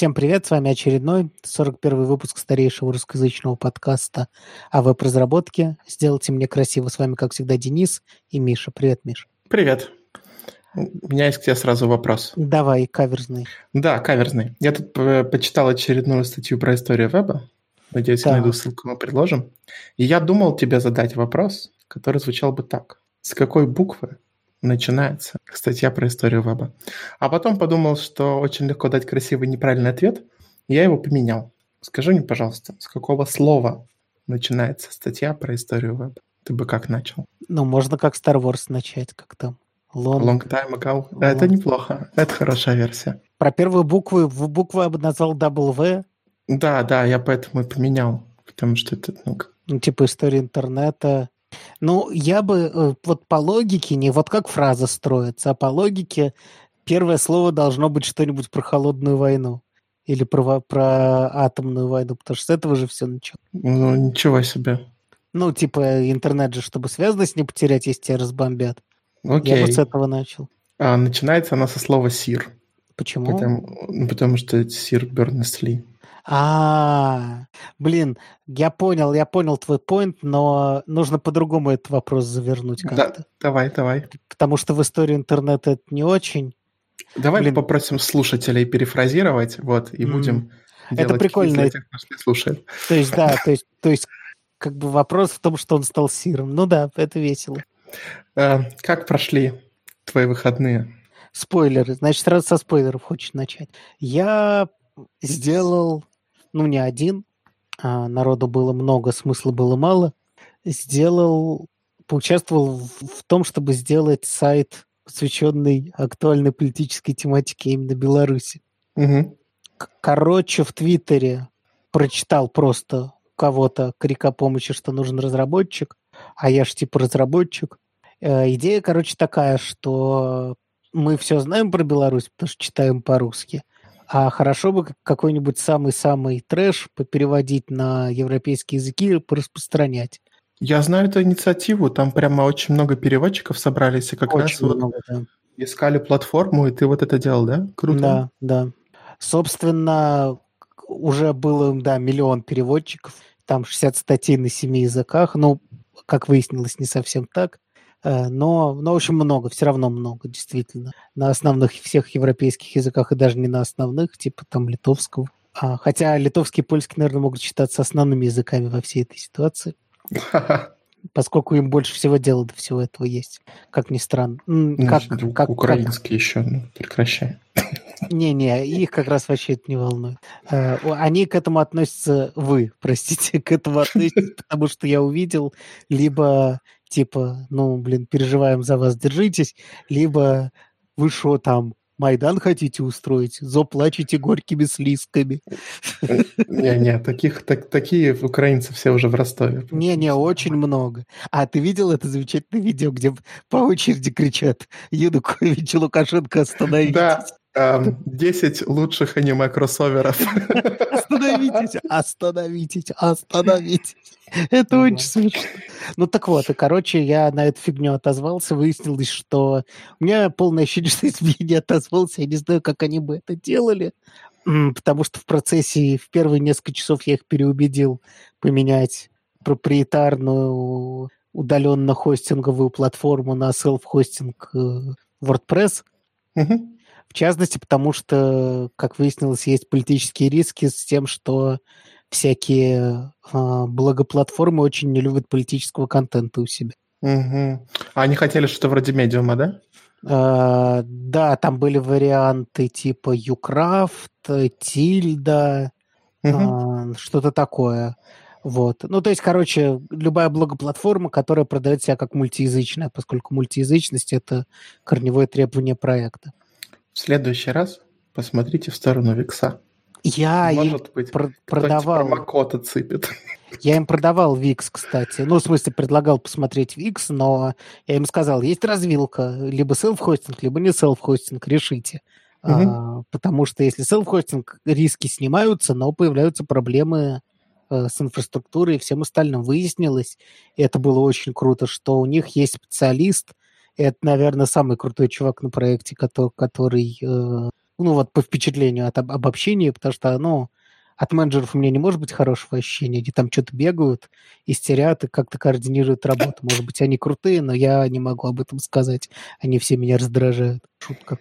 Всем привет, с вами очередной 41 выпуск старейшего русскоязычного подкаста о веб-разработке. Сделайте мне красиво. С вами, как всегда, Денис и Миша. Привет, Миша. Привет. У меня есть к тебе сразу вопрос. Давай, каверзный. Да, каверзный. Я тут почитал очередную статью про историю веба. Надеюсь, да. найду ссылку, мы предложим. И я думал тебе задать вопрос, который звучал бы так. С какой буквы начинается статья про историю веба. А потом подумал, что очень легко дать красивый неправильный ответ, я его поменял. Скажи мне, пожалуйста, с какого слова начинается статья про историю веба? Ты бы как начал? Ну, можно как Star Wars начать, как там. Long, Long time ago. Long. Это неплохо. Это хорошая версия. Про первую букву, букву я бы назвал W. Да, да, я поэтому и поменял. Потому что это, ну... ну типа история интернета, ну, я бы э, вот по логике, не вот как фраза строится, а по логике первое слово должно быть что-нибудь про холодную войну. Или про, про атомную войну, потому что с этого же все началось. Ну, ничего себе. Ну, типа, интернет же, чтобы связанность не потерять, если тебя разбомбят. Окей. Я вот с этого начал. А, начинается она со слова «сир». Почему? Потому, ну, потому что это сир Бернесли. А, блин, я понял, я понял твой point, но нужно по-другому этот вопрос завернуть как-то. Да, давай, давай. Потому что в истории интернета это не очень. Давай блин. попросим слушателей перефразировать, вот, и mm. будем это прикольно. Тех, кто слушает. То есть, да, то есть, то есть, как бы вопрос в том, что он стал сиром. Ну да, это весело. А, как прошли твои выходные? Спойлеры. Значит, сразу со спойлеров хочешь начать. Я сделал ну, не один, а народу было много, смысла было мало, сделал, поучаствовал в том, чтобы сделать сайт, посвященный актуальной политической тематике именно Беларуси. Угу. Короче, в Твиттере прочитал просто кого-то крик о помощи, что нужен разработчик, а я ж типа разработчик. Э, идея, короче, такая, что мы все знаем про Беларусь, потому что читаем по-русски. А хорошо бы какой-нибудь самый-самый трэш переводить на европейские языки и распространять. Я знаю эту инициативу, там прямо очень много переводчиков собрались, и как очень раз много, вот да. искали платформу, и ты вот это делал, да? Круто. Да, да. Собственно, уже было, да, миллион переводчиков, там 60 статей на семи языках, ну, как выяснилось, не совсем так. Э, но, но очень много, все равно много, действительно. На основных всех европейских языках и даже не на основных, типа там литовского. А, хотя литовский и польский, наверное, могут считаться основными языками во всей этой ситуации. Поскольку им больше всего дела до всего этого есть. Как ни странно. Ну, как, как, украинский как... еще, ну, прекращай. Не-не, их как раз вообще это не волнует. Э, они к этому относятся, вы, простите, к этому относитесь, потому что я увидел либо типа, ну, блин, переживаем за вас, держитесь, либо вы что там, Майдан хотите устроить, заплачете горькими слизками. Не-не, таких, так, такие украинцы все уже в Ростове. Не-не, очень много. А ты видел это замечательное видео, где по очереди кричат Янукович и Лукашенко остановитесь? Да, 10 лучших аниме-кроссоверов. Остановитесь, остановитесь, остановитесь. Это очень смешно. Ну так вот, и, короче, я на эту фигню отозвался, выяснилось, что у меня полное ощущение, что если бы я не отозвался, я не знаю, как они бы это делали, потому что в процессе, в первые несколько часов я их переубедил поменять проприетарную удаленно-хостинговую платформу на селф-хостинг э, WordPress. Угу. В частности, потому что, как выяснилось, есть политические риски с тем, что всякие э, благоплатформы очень не любят политического контента у себя. Угу. А они хотели что-то вроде медиума, да? Э, да, там были варианты типа Юкрафт, Тильда, угу. э, что-то такое. Вот. Ну, то есть, короче, любая благоплатформа, которая продает себя как мультиязычная, поскольку мультиязычность – это корневое требование проекта. В следующий раз посмотрите в сторону Викса. Я Может им быть, пр- продавал... промокод отсыпет. Я им продавал Викс, кстати. Ну, в смысле, предлагал посмотреть Викс, но я им сказал, есть развилка, либо селф-хостинг, либо не селф-хостинг, решите. Угу. А, потому что если селф-хостинг, риски снимаются, но появляются проблемы э, с инфраструктурой и всем остальным. Выяснилось, и это было очень круто, что у них есть специалист, это, наверное, самый крутой чувак на проекте, который, который э, ну вот по впечатлению от об обобщения, потому что, ну, от менеджеров у меня не может быть хорошего ощущения. Они там что-то бегают, истерят и как-то координируют работу. Может быть, они крутые, но я не могу об этом сказать. Они все меня раздражают. Шутка.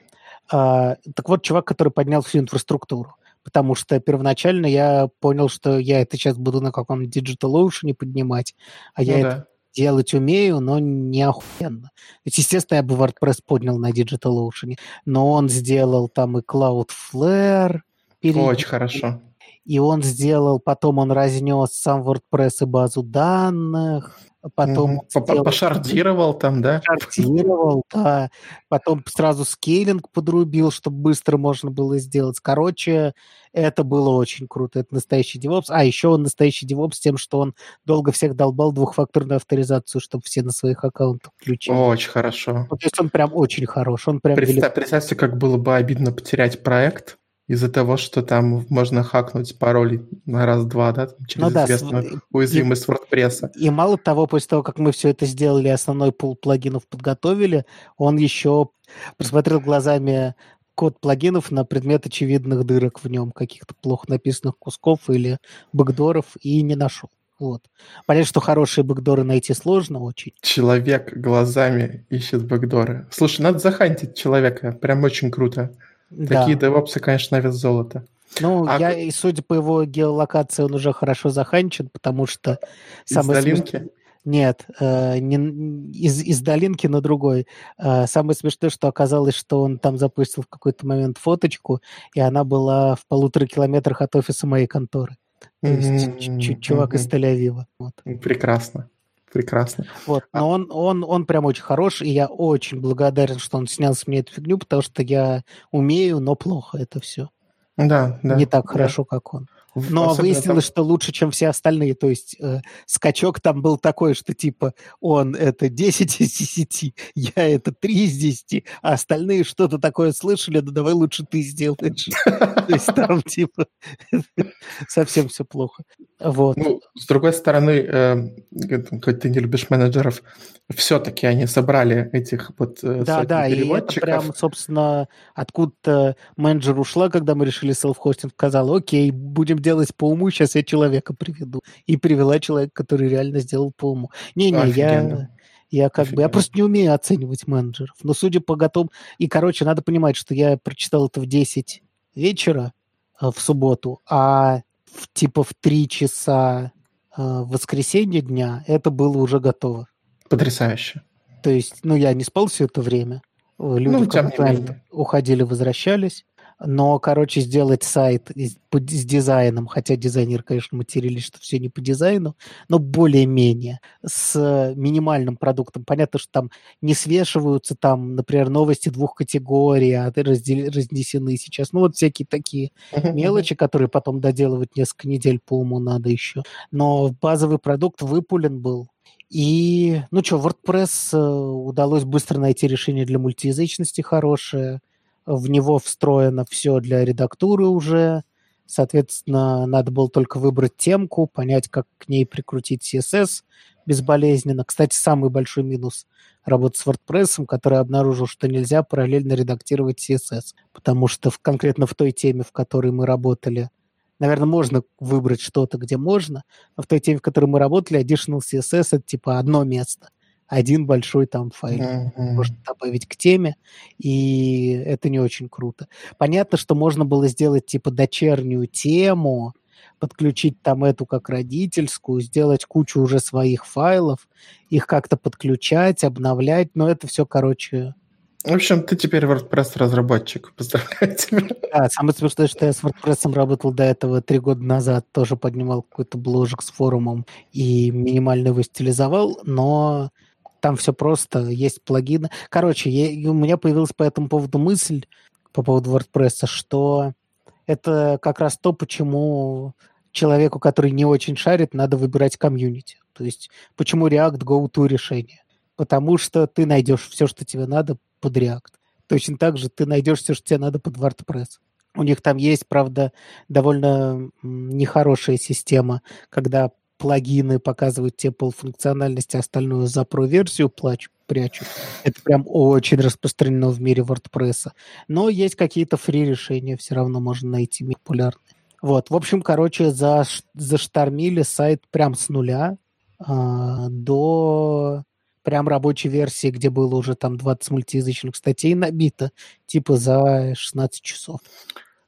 А, так вот, чувак, который поднял всю инфраструктуру. Потому что первоначально я понял, что я это сейчас буду на каком-нибудь Digital Ocean поднимать, а я ну, это да. Делать умею, но не охуенно. Ведь, естественно, я бы WordPress поднял на Digital Ocean, но он сделал там и Cloudflare. Очень хорошо. И он сделал, потом он разнес сам WordPress и базу данных, потом... Угу. Пошардировал там, да? Шардировал, да. Потом сразу скейлинг подрубил, чтобы быстро можно было сделать. Короче, это было очень круто. Это настоящий DevOps. А еще он настоящий DevOps тем, что он долго всех долбал двухфакторную авторизацию, чтобы все на своих аккаунтах включили. Очень хорошо. Ну, то есть он прям очень хорош. Он прям Представь, представьте, как было бы обидно потерять проект, из-за того, что там можно хакнуть пароли на раз-два, да, там, через ну, да, известную уязвимость и, WordPress. И мало того, после того, как мы все это сделали, основной пул плагинов подготовили, он еще просмотрел глазами код плагинов на предмет очевидных дырок в нем, каких-то плохо написанных кусков или бэкдоров, и не нашел. Вот. Понятно, что хорошие бэкдоры найти сложно очень. Человек глазами ищет бэкдоры. Слушай, надо захантить человека, прям очень круто. Да. Такие девопсы, конечно, вес золота. Ну, а... я, и судя по его геолокации, он уже хорошо заханчен, потому что... Из самое долинки? Смеш... Нет, э, не, из, из долинки на другой. Э, самое смешное, что оказалось, что он там запустил в какой-то момент фоточку, и она была в полутора километрах от офиса моей конторы. То есть mm-hmm. чувак mm-hmm. из Тель-Авива. Вот. Прекрасно. Прекрасно. Вот, а но он, он, он прям очень хорош, и я очень благодарен, что он снял с меня эту фигню, потому что я умею, но плохо это все. Да, да. Не так да. хорошо, как он. Но Особенно выяснилось, там... что лучше, чем все остальные. То есть э, скачок там был такой, что типа он это 10 из 10, я это 3 из 10, а остальные что-то такое слышали, ну давай лучше ты сделаешь. То есть там типа совсем все плохо. Вот. Ну, с другой стороны, э, ты не любишь менеджеров, все-таки они собрали этих вот э, Да, да, и это прям, собственно, откуда менеджер ушла, когда мы решили селф-хостинг, сказал, окей, будем делать по уму, сейчас я человека приведу. И привела человека, который реально сделал по уму. Не-не, я... Я как Офигенно. бы, я просто не умею оценивать менеджеров. Но судя по готовым... И, короче, надо понимать, что я прочитал это в 10 вечера э, в субботу, а в, типа в 3 часа э, в воскресенье дня это было уже готово. Потрясающе. То есть, ну, я не спал все это время. Люди ну, уходили, возвращались. Но, короче, сделать сайт с дизайном, хотя дизайнер, конечно, матерились, что все не по дизайну, но более-менее с минимальным продуктом. Понятно, что там не свешиваются там, например, новости двух категорий, а разнесены сейчас. Ну, вот всякие такие мелочи, которые потом доделывать несколько недель по уму надо еще. Но базовый продукт выпулен был, и, ну что, WordPress э, удалось быстро найти решение для мультиязычности хорошее. В него встроено все для редактуры уже. Соответственно, надо было только выбрать темку, понять, как к ней прикрутить CSS безболезненно. Кстати, самый большой минус работы с WordPress, который обнаружил, что нельзя параллельно редактировать CSS, потому что в, конкретно в той теме, в которой мы работали, Наверное, можно выбрать что-то, где можно, но в той теме, в которой мы работали, additional CSS — это типа одно место, один большой там файл. Mm-hmm. Можно добавить к теме, и это не очень круто. Понятно, что можно было сделать типа дочернюю тему, подключить там эту как родительскую, сделать кучу уже своих файлов, их как-то подключать, обновлять, но это все, короче, в общем, ты теперь WordPress-разработчик. Поздравляю тебя. Да, самое смешное, что я с WordPress работал до этого три года назад. Тоже поднимал какой-то бложек с форумом и минимально его стилизовал, но там все просто, есть плагины. Короче, я, у меня появилась по этому поводу мысль, по поводу WordPress, что это как раз то, почему человеку, который не очень шарит, надо выбирать комьюнити. То есть почему React go-to решение. Потому что ты найдешь все, что тебе надо под React. Точно так же ты найдешь все, что тебе надо под WordPress. У них там есть, правда, довольно нехорошая система, когда плагины показывают тебе полфункциональности, а остальную за про-версию плачу, прячу. Это прям очень распространено в мире WordPress. Но есть какие-то фри-решения, все равно можно найти популярные. Вот, в общем, короче, за, заштормили сайт прям с нуля а, до прям рабочей версии, где было уже там 20 мультиязычных статей набито, типа за 16 часов.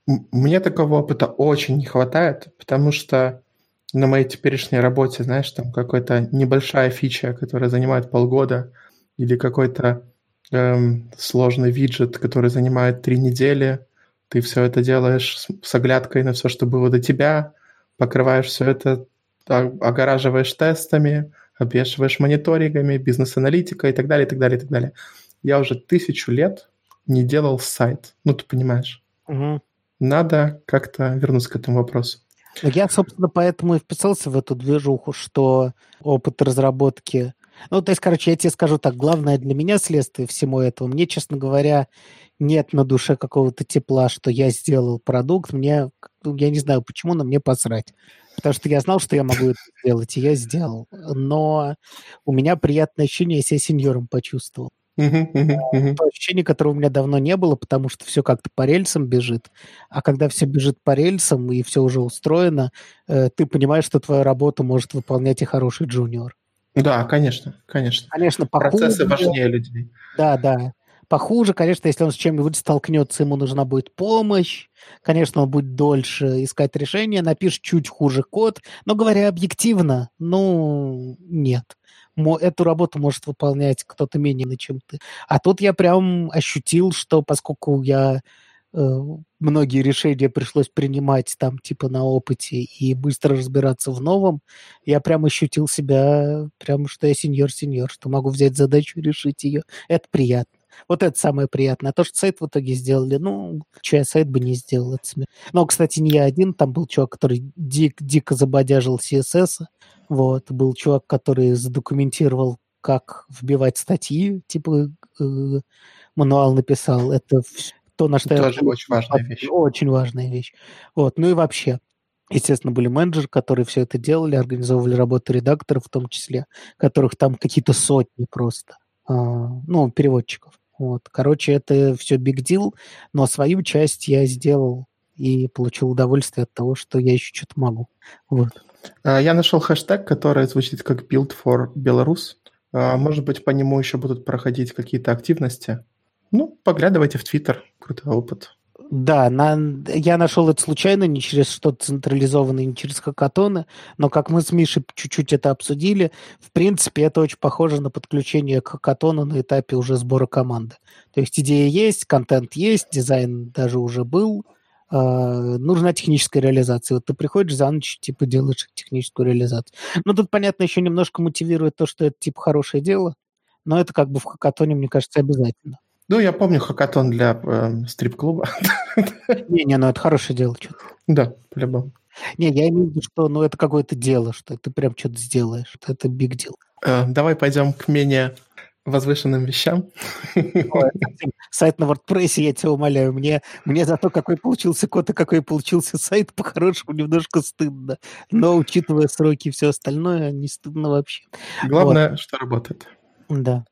Мне такого опыта очень не хватает, потому что на моей теперешней работе, знаешь, там какая-то небольшая фича, которая занимает полгода, или какой-то эм, сложный виджет, который занимает три недели, ты все это делаешь с, с оглядкой на все, что было до тебя, покрываешь все это, огораживаешь тестами, обвешиваешь мониторингами, бизнес-аналитикой и так далее, и так далее, и так далее. Я уже тысячу лет не делал сайт. Ну, ты понимаешь. Угу. Надо как-то вернуться к этому вопросу. Я, собственно, поэтому и вписался в эту движуху, что опыт разработки... Ну, то есть, короче, я тебе скажу так, главное для меня следствие всему этого, мне, честно говоря, нет на душе какого-то тепла, что я сделал продукт, мне, ну, я не знаю почему, но мне посрать. Потому что я знал, что я могу это сделать, и я сделал. Но у меня приятное ощущение, я себя сеньором почувствовал. То ощущение, которого у меня давно не было, потому что все как-то по рельсам бежит. А когда все бежит по рельсам и все уже устроено, э, ты понимаешь, что твою работу может выполнять и хороший джуниор. Да, конечно, конечно. Конечно, похуже. Процессы важнее людей. Да, да. Похуже, конечно, если он с чем-нибудь столкнется, ему нужна будет помощь. Конечно, он будет дольше искать решение, напишет чуть хуже код. Но говоря объективно, ну, нет эту работу может выполнять кто-то менее, чем ты. А тут я прям ощутил, что поскольку я э, многие решения пришлось принимать там типа на опыте и быстро разбираться в новом, я прям ощутил себя, прям что я сеньор-сеньор, что могу взять задачу и решить ее. Это приятно. Вот это самое приятное. А то, что сайт в итоге сделали, ну, что я сайт бы не сделал. Это смешно. Но, кстати, не я один, там был чувак, который дик, дико забодяжил CSS, вот, был чувак, который задокументировал, как вбивать статьи, типа э, мануал написал. Это то, на что Это я... Тоже очень важная вещь. Очень важная вещь. Вот, ну и вообще. Естественно, были менеджеры, которые все это делали, организовывали работу редакторов в том числе, которых там какие-то сотни просто, а, ну, переводчиков. Вот. Короче, это все big deal, но свою часть я сделал и получил удовольствие от того, что я еще что-то могу. Вот. А, я нашел хэштег, который звучит как Build for Belarus. А, может быть, по нему еще будут проходить какие-то активности. Ну, поглядывайте в Твиттер. Крутой опыт. Да, на, я нашел это случайно, не через что-то централизованное, не через хакатоны, но как мы с Мишей чуть-чуть это обсудили, в принципе, это очень похоже на подключение к хакатону на этапе уже сбора команды. То есть идея есть, контент есть, дизайн даже уже был, Uh, нужна техническая реализация. Вот ты приходишь за ночь, типа, делаешь техническую реализацию. Ну, тут, понятно, еще немножко мотивирует то, что это, типа, хорошее дело, но это как бы в хакатоне, мне кажется, обязательно. Ну, я помню хакатон для э, стрип-клуба. Не-не, ну это хорошее дело. Что-то. Да, по-любому. Не, я имею в виду, что ну, это какое-то дело, что ты прям что-то сделаешь. Это big deal. Э, давай пойдем к менее возвышенным вещам. сайт на WordPress, я тебя умоляю, мне, мне за то, какой получился код и какой получился сайт, по-хорошему немножко стыдно. Но учитывая сроки и все остальное, не стыдно вообще. Главное, вот. что работает. Да.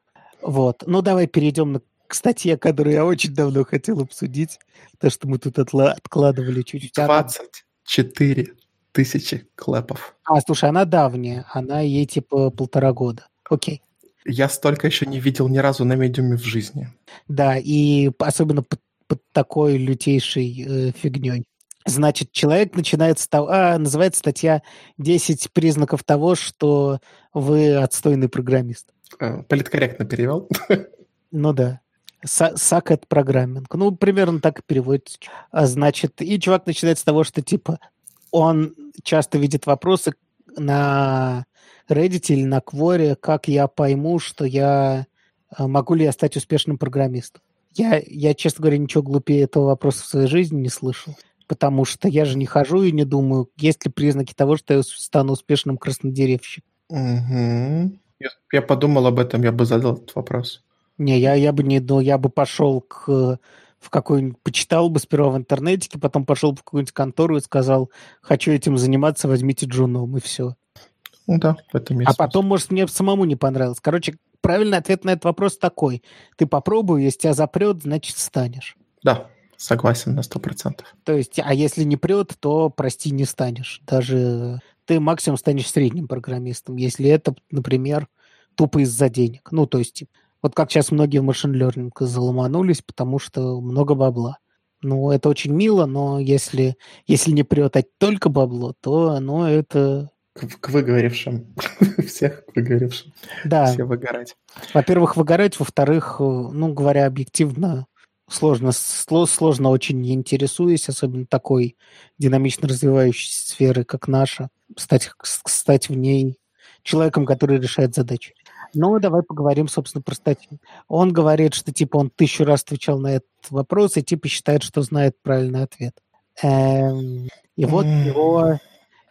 Вот. Ну, давай перейдем на к статье, которую я очень давно хотел обсудить, то, что мы тут отла- откладывали чуть-чуть. 24 тысячи клэпов. А, слушай, она давняя, она ей типа полтора года. Окей. Я столько еще не видел ни разу на медиуме в жизни. Да, и особенно под, под такой лютейшей э, фигней. Значит, человек начинает с того... А, называется статья «10 признаков того, что вы отстойный программист». Э, политкорректно перевел. Ну да. Сакет программинг. Ну, примерно так и переводится. А, значит, и чувак начинает с того, что, типа, он часто видит вопросы на Reddit или на Quora, как я пойму, что я а, могу ли я стать успешным программистом. Я, я, честно говоря, ничего глупее этого вопроса в своей жизни не слышал, потому что я же не хожу и не думаю, есть ли признаки того, что я стану успешным краснодеревщиком. Угу. Я, я подумал об этом, я бы задал этот вопрос. Не, я, я бы не, ну, я бы пошел к, в какой-нибудь, почитал бы сперва в интернете, потом пошел в какую-нибудь контору и сказал, хочу этим заниматься, возьмите джуном, и все. Ну да, в этом есть. А потом, может, мне самому не понравилось. Короче, правильный ответ на этот вопрос такой. Ты попробуй, если тебя запрет, значит, станешь. Да, согласен на сто процентов. То есть, а если не прет, то, прости, не станешь. Даже ты максимум станешь средним программистом, если это, например, тупо из-за денег. Ну, то есть, вот как сейчас многие в машин learning заломанулись, потому что много бабла. Ну, это очень мило, но если, если не прет только бабло, то оно это к, к выгоревшим. Всех к выгоревшим. Да. Все выгорать. Во-первых, выгорать. Во-вторых, э, ну, говоря объективно, сложно, сложно очень не интересуясь, особенно такой динамично развивающейся сферы, как наша, стать, стать в ней человеком, который решает задачи. Ну, давай поговорим, собственно, про статью. Он говорит, что, типа, он тысячу раз отвечал на этот вопрос и, типа, считает, что знает правильный ответ. Эм, и вот его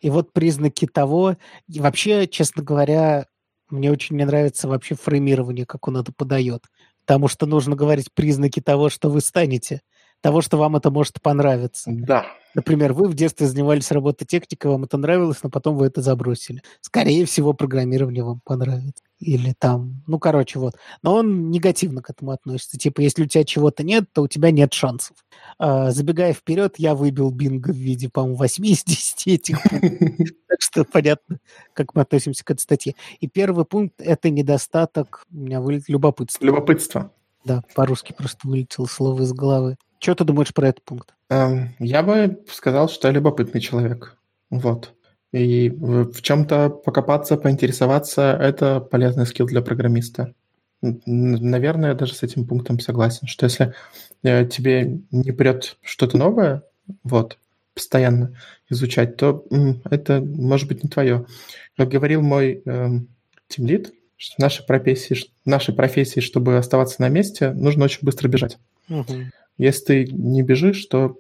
и вот признаки того... И вообще, честно говоря, мне очень не нравится вообще фреймирование, как он это подает. Потому что нужно говорить признаки того, что вы станете, того, что вам это может понравиться. Да. Например, вы в детстве занимались робототехникой, вам это нравилось, но потом вы это забросили. Скорее всего, программирование вам понравится. Или там, ну, короче, вот. Но он негативно к этому относится. Типа, если у тебя чего-то нет, то у тебя нет шансов. А, забегая вперед, я выбил бинго в виде, по-моему, 8 из 10 этих Так что понятно, как мы относимся к этой статье. И первый пункт — это недостаток, у меня вылет любопытство. Любопытство. Да, по-русски просто вылетело слово из головы. Что ты думаешь про этот пункт? Эм, я бы сказал, что я любопытный человек. Вот. И в чем-то покопаться, поинтересоваться – это полезный скилл для программиста. Наверное, я даже с этим пунктом согласен, что если э, тебе не прет что-то новое, вот, постоянно изучать, то это может быть не твое. Как говорил мой э, тимлид, что в нашей профессии, в нашей профессии, чтобы оставаться на месте, нужно очень быстро бежать. Угу. Если ты не бежишь, то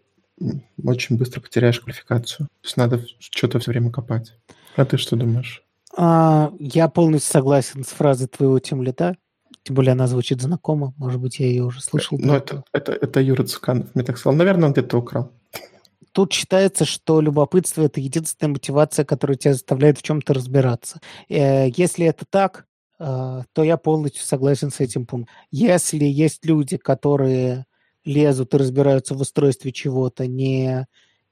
очень быстро потеряешь квалификацию. То есть надо что-то все время копать. А ты что думаешь? А, я полностью согласен с фразой твоего темлета. Тем более она звучит знакомо. Может быть, я ее уже слышал. Ну, это, это, это Юра Цуканов мне так сказал. Наверное, он где-то украл. Тут считается, что любопытство – это единственная мотивация, которая тебя заставляет в чем-то разбираться. Э, если это так, э, то я полностью согласен с этим пунктом. Если есть люди, которые лезут и разбираются в устройстве чего-то, не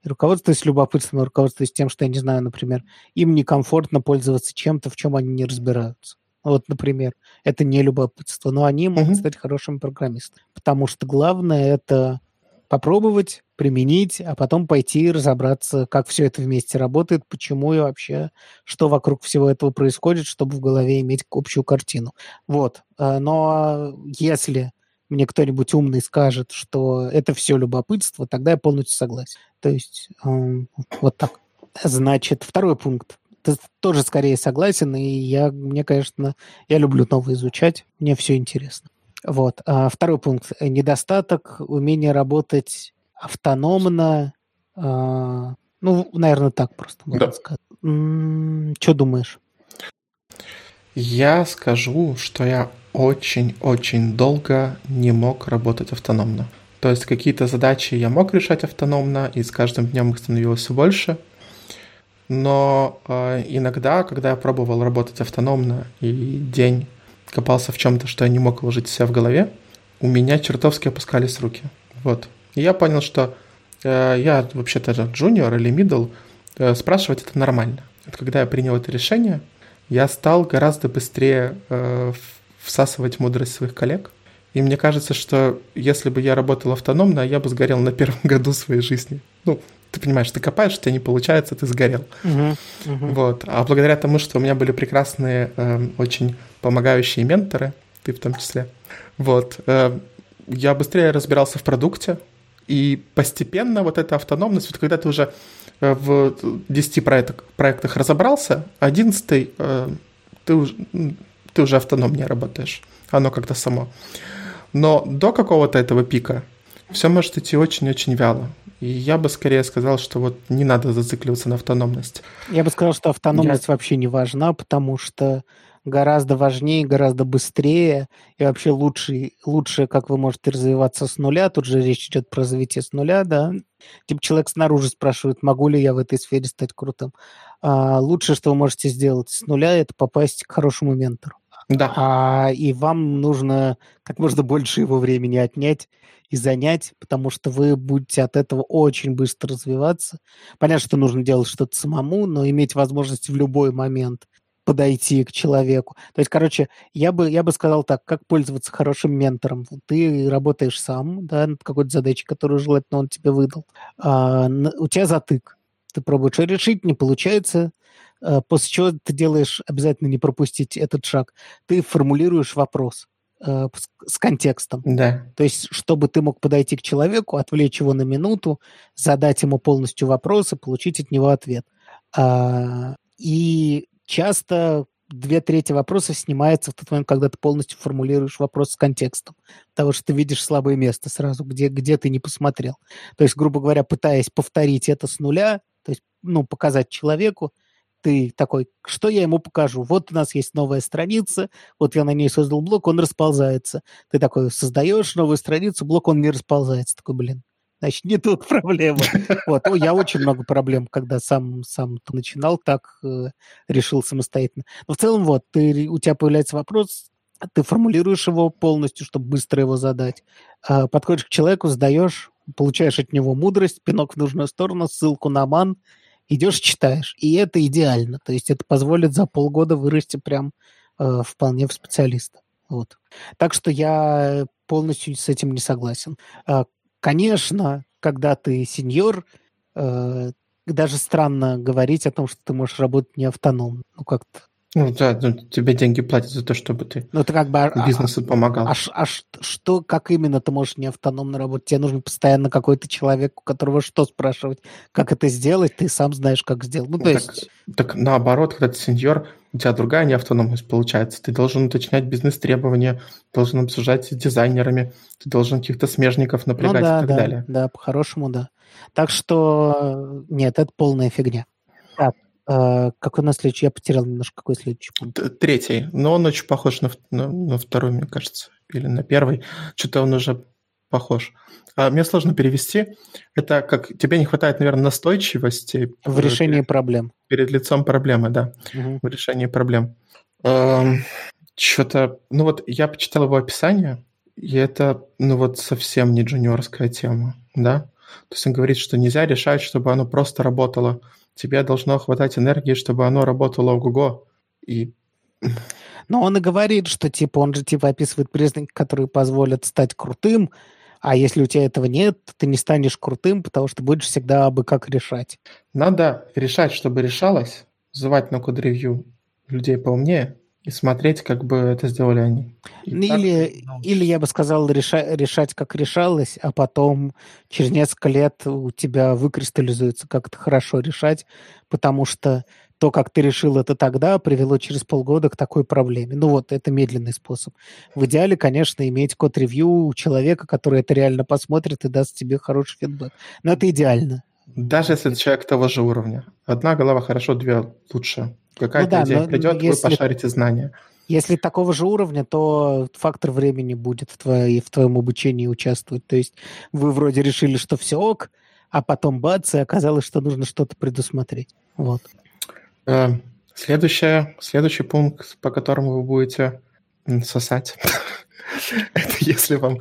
руководствуясь любопытством, а руководствуясь тем, что, я не знаю, например, им некомфортно пользоваться чем-то, в чем они не разбираются. Вот, например, это не любопытство, но они могут mm-hmm. стать хорошими программистами. Потому что главное это попробовать, применить, а потом пойти разобраться, как все это вместе работает, почему и вообще, что вокруг всего этого происходит, чтобы в голове иметь общую картину. Вот. А, но если мне кто-нибудь умный скажет, что это все любопытство, тогда я полностью согласен. То есть э, вот так. Значит, второй пункт. Ты тоже скорее согласен, и я, мне, конечно, я люблю новое изучать, мне все интересно. Вот. А второй пункт. Недостаток умения работать автономно. Э, ну, наверное, так просто можно да. сказать. Что думаешь? Я скажу, что я очень-очень долго не мог работать автономно. То есть какие-то задачи я мог решать автономно, и с каждым днем их становилось все больше. Но э, иногда, когда я пробовал работать автономно и день копался в чем-то, что я не мог уложить себя в голове, у меня чертовски опускались руки. Вот. И я понял, что э, я вообще-то джуниор или middle, э, спрашивать это нормально. Вот когда я принял это решение, я стал гораздо быстрее э, всасывать мудрость своих коллег. И мне кажется, что если бы я работал автономно, я бы сгорел на первом году своей жизни. Ну, ты понимаешь, ты копаешь, у тебя не получается, ты сгорел. Uh-huh, uh-huh. Вот. А благодаря тому, что у меня были прекрасные, э, очень помогающие менторы, ты в том числе, вот, э, я быстрее разбирался в продукте, и постепенно вот эта автономность, вот когда ты уже э, в 10 проектах, проектах разобрался, 11 э, ты уже ты уже автономнее работаешь. Оно как-то само. Но до какого-то этого пика все может идти очень-очень вяло. И я бы скорее сказал, что вот не надо зацикливаться на автономность. Я бы сказал, что автономность я... вообще не важна, потому что гораздо важнее, гораздо быстрее и вообще лучше, лучше, как вы можете развиваться с нуля. Тут же речь идет про развитие с нуля, да. Типа человек снаружи спрашивает, могу ли я в этой сфере стать крутым. А лучшее, что вы можете сделать с нуля, это попасть к хорошему ментору. Да. А, и вам нужно как можно больше его времени отнять и занять, потому что вы будете от этого очень быстро развиваться. Понятно, что нужно делать что-то самому, но иметь возможность в любой момент подойти к человеку. То есть, короче, я бы, я бы сказал так, как пользоваться хорошим ментором. Ты работаешь сам, да, над какой-то задачей, которую желательно он тебе выдал. А, у тебя затык. Ты пробуешь решить, не получается. А, после чего ты делаешь, обязательно не пропустить этот шаг, ты формулируешь вопрос э, с контекстом. Да. То есть, чтобы ты мог подойти к человеку, отвлечь его на минуту, задать ему полностью вопрос и получить от него ответ. А, и часто две трети вопросов снимается в тот момент, когда ты полностью формулируешь вопрос с контекстом. Того, что ты видишь слабое место сразу, где, где ты не посмотрел. То есть, грубо говоря, пытаясь повторить это с нуля, то есть, ну, показать человеку, ты такой, что я ему покажу? Вот у нас есть новая страница, вот я на ней создал блок, он расползается. Ты такой создаешь новую страницу, блок, он не расползается. Такой, блин, Значит, не тут проблема. Вот. Я очень много проблем, когда сам, сам начинал так, э, решил самостоятельно. Но в целом вот, ты, у тебя появляется вопрос, ты формулируешь его полностью, чтобы быстро его задать. А подходишь к человеку, сдаешь, получаешь от него мудрость, пинок в нужную сторону, ссылку на ман, идешь, читаешь. И это идеально. То есть это позволит за полгода вырасти прям э, вполне в специалиста. Вот. Так что я полностью с этим не согласен. А Конечно, когда ты сеньор, э, даже странно говорить о том, что ты можешь работать не автономно. Ну, как-то ну да, ну, тебе деньги платят за то, чтобы ты ну, ты как бы, а, бизнесу а, помогал. А, а, а что, как именно ты можешь не автономно работать? Тебе нужен постоянно какой-то человек, у которого что спрашивать, как это сделать, ты сам знаешь, как сделать. Ну, то так, есть... так наоборот, когда ты сеньор, у тебя другая неавтономность получается. Ты должен уточнять бизнес-требования, должен обсуждать с дизайнерами, ты должен каких-то смежников напрягать ну, да, и так да, далее. Да, по-хорошему, да. Так что нет, это полная фигня. А, какой у нас следующий? Я потерял немножко. Какой следующий пункт? Третий. Но он очень похож на, на, на второй, мне кажется. Или на первый. Что-то он уже похож. А мне сложно перевести. Это как тебе не хватает, наверное, настойчивости. В решении перед, проблем. Перед лицом проблемы, да. Угу. В решении проблем. Эм, что-то... Ну вот я почитал его описание, и это, ну вот, совсем не джуниорская тема, да? То есть он говорит, что нельзя решать, чтобы оно просто работало тебе должно хватать энергии, чтобы оно работало Google. И... Но он и говорит, что типа он же типа описывает признаки, которые позволят стать крутым, а если у тебя этого нет, ты не станешь крутым, потому что будешь всегда абы как решать. Надо решать, чтобы решалось, звать на код-ревью людей поумнее, и смотреть, как бы это сделали они. И или, так, или я бы сказал, реша, решать, как решалось, а потом через несколько лет у тебя выкристаллизуется, как это хорошо решать, потому что то, как ты решил это тогда, привело через полгода к такой проблеме. Ну вот, это медленный способ. В идеале, конечно, иметь код-ревью у человека, который это реально посмотрит и даст тебе хороший фидбэк. Но это идеально. Даже если человек того же уровня. Одна голова хорошо, две лучше. Какая-то ну, да, идея придет, если, вы пошарите знания. Если такого же уровня, то фактор времени будет в, твоей, в твоем обучении участвовать. То есть вы вроде решили, что все ок, а потом бац, и оказалось, что нужно что-то предусмотреть. Вот. Э, следующее, следующий пункт, по которому вы будете сосать, это если вам,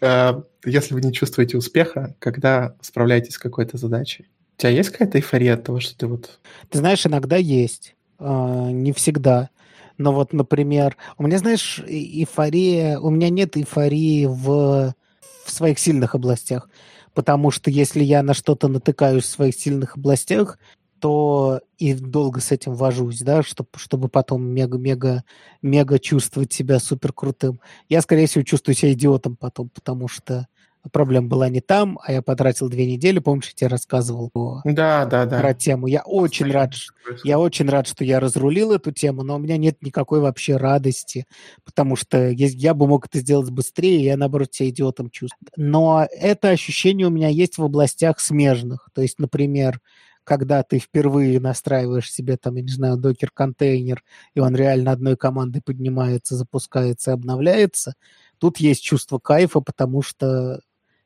э, если вы не чувствуете успеха, когда справляетесь с какой-то задачей. У тебя есть какая-то эйфория от того, что ты вот... Ты знаешь, иногда есть. А, не всегда. Но вот, например, у меня, знаешь, эйфория, у меня нет эйфории в, в своих сильных областях, потому что если я на что-то натыкаюсь в своих сильных областях, то и долго с этим вожусь, да, чтобы, чтобы потом мега-мега-мега чувствовать себя супер крутым. Я, скорее всего, чувствую себя идиотом потом, потому что проблема была не там, а я потратил две недели, помнишь, я тебе рассказывал про, да, да, да. про тему. Я очень рад, я очень рад, что я разрулил эту тему, но у меня нет никакой вообще радости, потому что я бы мог это сделать быстрее, я, наоборот, себя идиотом чувствую. Но это ощущение у меня есть в областях смежных. То есть, например, когда ты впервые настраиваешь себе там, я не знаю, докер-контейнер, и он реально одной командой поднимается, запускается и обновляется, тут есть чувство кайфа, потому что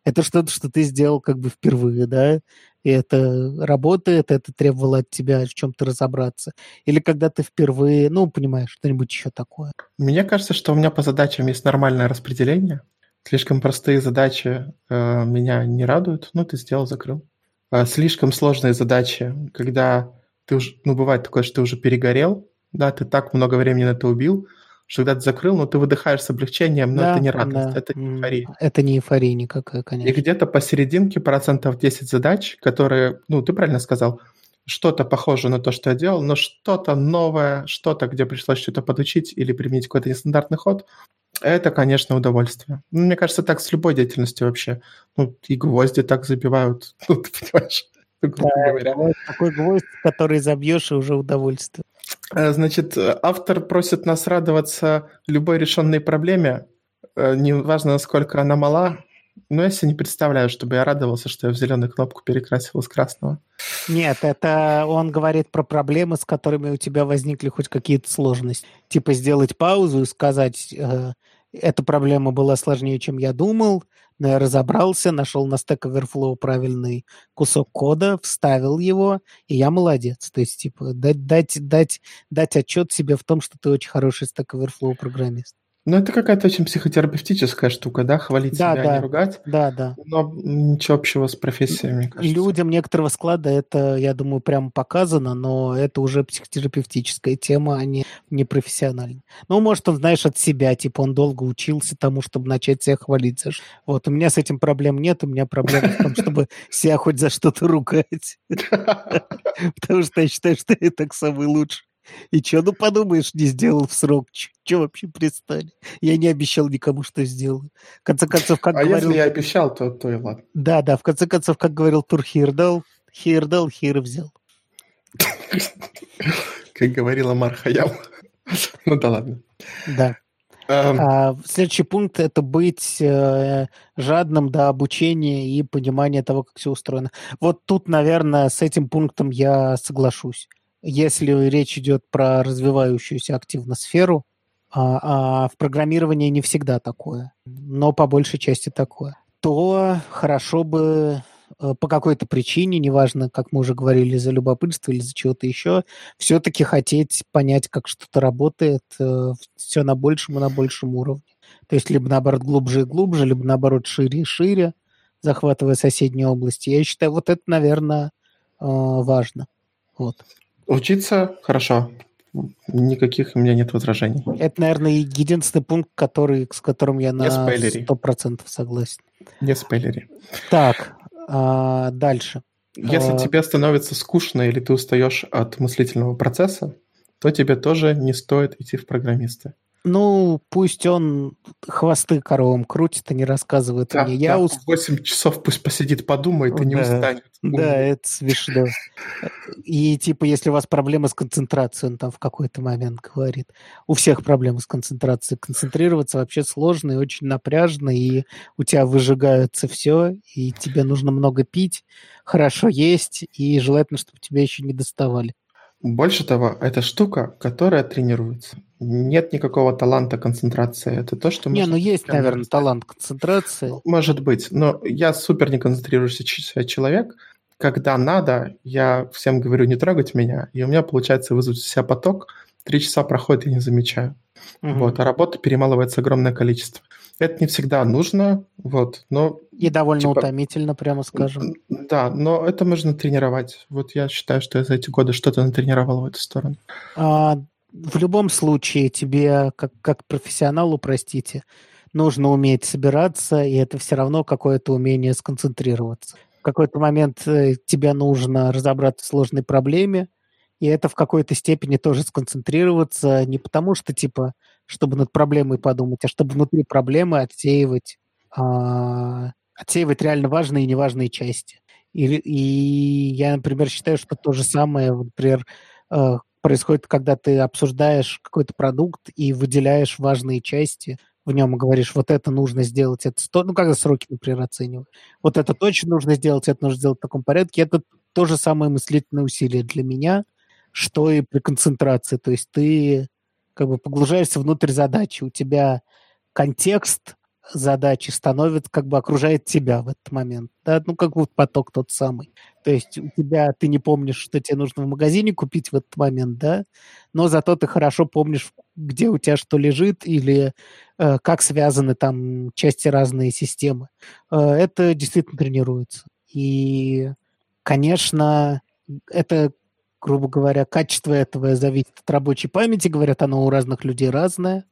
это что-то, что ты сделал как бы впервые, да, и это работает, это требовало от тебя в чем-то разобраться. Или когда ты впервые, ну, понимаешь, что-нибудь еще такое. Мне кажется, что у меня по задачам есть нормальное распределение. Слишком простые задачи э, меня не радуют. Ну, ты сделал, закрыл. А слишком сложные задачи, когда ты уже, ну, бывает такое, что ты уже перегорел, да, ты так много времени на это убил, что когда ты закрыл, ну, ты выдыхаешь с облегчением, но да, это не радость, да. это не эйфория. Это не эйфория никакая, конечно. И где-то посерединке процентов 10 задач, которые, ну, ты правильно сказал, что-то похоже на то, что я делал, но что-то новое, что-то, где пришлось что-то подучить или применить какой-то нестандартный ход, это, конечно, удовольствие. Ну, мне кажется, так с любой деятельностью вообще. Ну, и гвозди так забивают, ну, ты понимаешь, да, говоря. Такой гвоздь, который забьешь, и уже удовольствие. Э, значит, автор просит нас радоваться любой решенной проблеме, э, неважно, насколько она мала, но я себе не представляю, чтобы я радовался, что я в зеленую кнопку перекрасил из красного. Нет, это он говорит про проблемы, с которыми у тебя возникли хоть какие-то сложности. Типа сделать паузу и сказать, э, эта проблема была сложнее, чем я думал, разобрался, нашел на Stack Overflow правильный кусок кода, вставил его, и я молодец. То есть, типа, дать, дать, дать, дать отчет себе в том, что ты очень хороший Stack Overflow программист. Ну, это какая-то очень психотерапевтическая штука, да, хвалить да, себя, да, не ругать. Да, да. Но ничего общего с профессией, мне кажется. Людям некоторого склада это, я думаю, прямо показано, но это уже психотерапевтическая тема, а не, не профессиональная. Ну, может, он, знаешь, от себя, типа, он долго учился тому, чтобы начать себя хвалить. Вот, у меня с этим проблем нет, у меня проблема в том, чтобы себя хоть за что-то ругать. Потому что я считаю, что я так самый лучший. И что, ну подумаешь, не сделал в срок. Что вообще пристали? Я не обещал никому, что сделаю. В конце концов, как а говорил... если я обещал, то, то и ладно. Да, да, в конце концов, как говорил Тур Хирдал, Хирдал, Хир взял. Как говорила Мархаям. Ну да ладно. Да. Um... А, следующий пункт это быть э, жадным до обучения и понимания того, как все устроено. Вот тут, наверное, с этим пунктом я соглашусь если речь идет про развивающуюся активно сферу, а, а в программировании не всегда такое, но по большей части такое, то хорошо бы э, по какой-то причине, неважно, как мы уже говорили, за любопытство или за чего-то еще, все-таки хотеть понять, как что-то работает, э, все на большем и на большем уровне. То есть либо наоборот глубже и глубже, либо наоборот шире и шире, захватывая соседние области. Я считаю, вот это, наверное, э, важно. Вот. Учиться хорошо. Никаких у меня нет возражений. Это, наверное, единственный пункт, который, с которым я на сто процентов согласен. Не спойлери. Так, а, дальше. Если а... тебе становится скучно или ты устаешь от мыслительного процесса, то тебе тоже не стоит идти в программисты. Ну, пусть он хвосты коровам крутит и не рассказывает да, мне. Я да, уст... 8 часов пусть посидит, подумает и не устанет. Да, это смешно. И типа, если у вас проблемы с концентрацией, он там в какой-то момент говорит. У всех проблемы с концентрацией. Концентрироваться вообще сложно и очень напряжно, и у тебя выжигается все, и тебе нужно много пить, хорошо есть, и желательно, чтобы тебя еще не доставали. Больше того, это штука, которая тренируется. Нет никакого таланта концентрации. Это то, что... Не, ну есть, наверное, талант концентрации. Может быть, но я супер не концентрирующийся человек. Когда надо, я всем говорю не трогать меня, и у меня получается вызвать себя поток. Три часа проходит, и не замечаю. Угу. Вот, а работы перемалывается огромное количество. Это не всегда нужно, вот, но... И довольно типа, утомительно, прямо скажем. Да, но это можно тренировать. Вот я считаю, что я за эти годы что-то натренировал в эту сторону. А, в любом случае тебе, как, как профессионалу, простите, нужно уметь собираться, и это все равно какое-то умение сконцентрироваться. В какой-то момент э, тебе нужно разобраться в сложной проблеме, и это в какой-то степени тоже сконцентрироваться не потому, что типа, чтобы над проблемой подумать, а чтобы внутри проблемы отсеивать, а, отсеивать реально важные и неважные части. И, и я, например, считаю, что то же самое, например, э, происходит, когда ты обсуждаешь какой-то продукт и выделяешь важные части в нем и говоришь, вот это нужно сделать, это сто... ну, когда сроки, например, оцениваешь. Вот это точно нужно сделать, это нужно сделать в таком порядке. Это то же самое мыслительное усилие для меня, что и при концентрации. То есть ты как бы погружаешься внутрь задачи, у тебя контекст задачи становится, как бы окружает тебя в этот момент. Да? Ну, как вот поток тот самый. То есть у тебя, ты не помнишь, что тебе нужно в магазине купить в этот момент, да, но зато ты хорошо помнишь, где у тебя что лежит или э, как связаны там части разные системы. Э, это действительно тренируется. И, конечно, это грубо говоря, качество этого зависит от рабочей памяти. Говорят, оно у разных людей разное.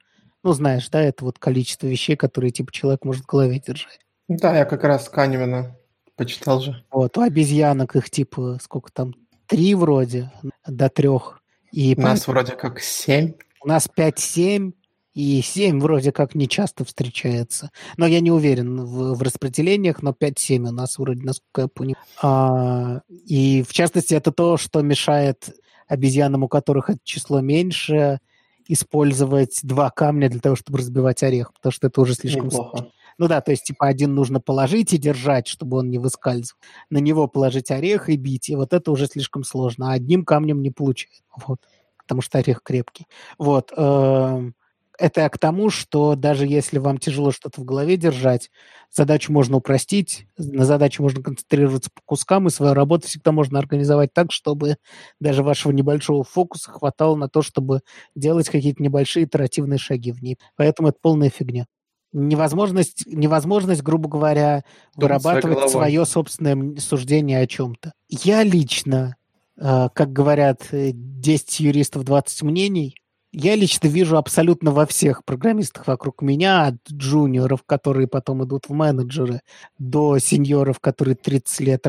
Ну, знаешь, да, это вот количество вещей, которые, типа, человек может в голове держать. Да, я как раз Канемана почитал же. Вот, у обезьянок их, типа, сколько там, три вроде, до трех. И у нас вроде как семь. У нас пять-семь, и семь вроде как не часто встречается. Но я не уверен в, в распределениях, но 5-7 у нас вроде, насколько я понял. А, и в частности, это то, что мешает обезьянам, у которых это число меньше, использовать два камня для того, чтобы разбивать орех, потому что это уже слишком сложно. Ну да, то есть типа один нужно положить и держать, чтобы он не выскальзывал. На него положить орех и бить, и вот это уже слишком сложно. А одним камнем не получается, вот, потому что орех крепкий. Вот. Эм, это к тому, что даже если вам тяжело что-то в голове держать, задачу можно упростить, на задачу можно концентрироваться по кускам, и свою работу всегда можно организовать так, чтобы даже вашего небольшого фокуса хватало на то, чтобы делать какие-то небольшие итеративные шаги в ней. Поэтому это полная фигня. Невозможность, невозможность грубо говоря, Думать вырабатывать свое собственное суждение о чем-то. Я лично, э, как говорят 10 юристов, 20 мнений, я лично вижу абсолютно во всех программистах вокруг меня, от джуниоров, которые потом идут в менеджеры, до сеньоров, которые 30 лет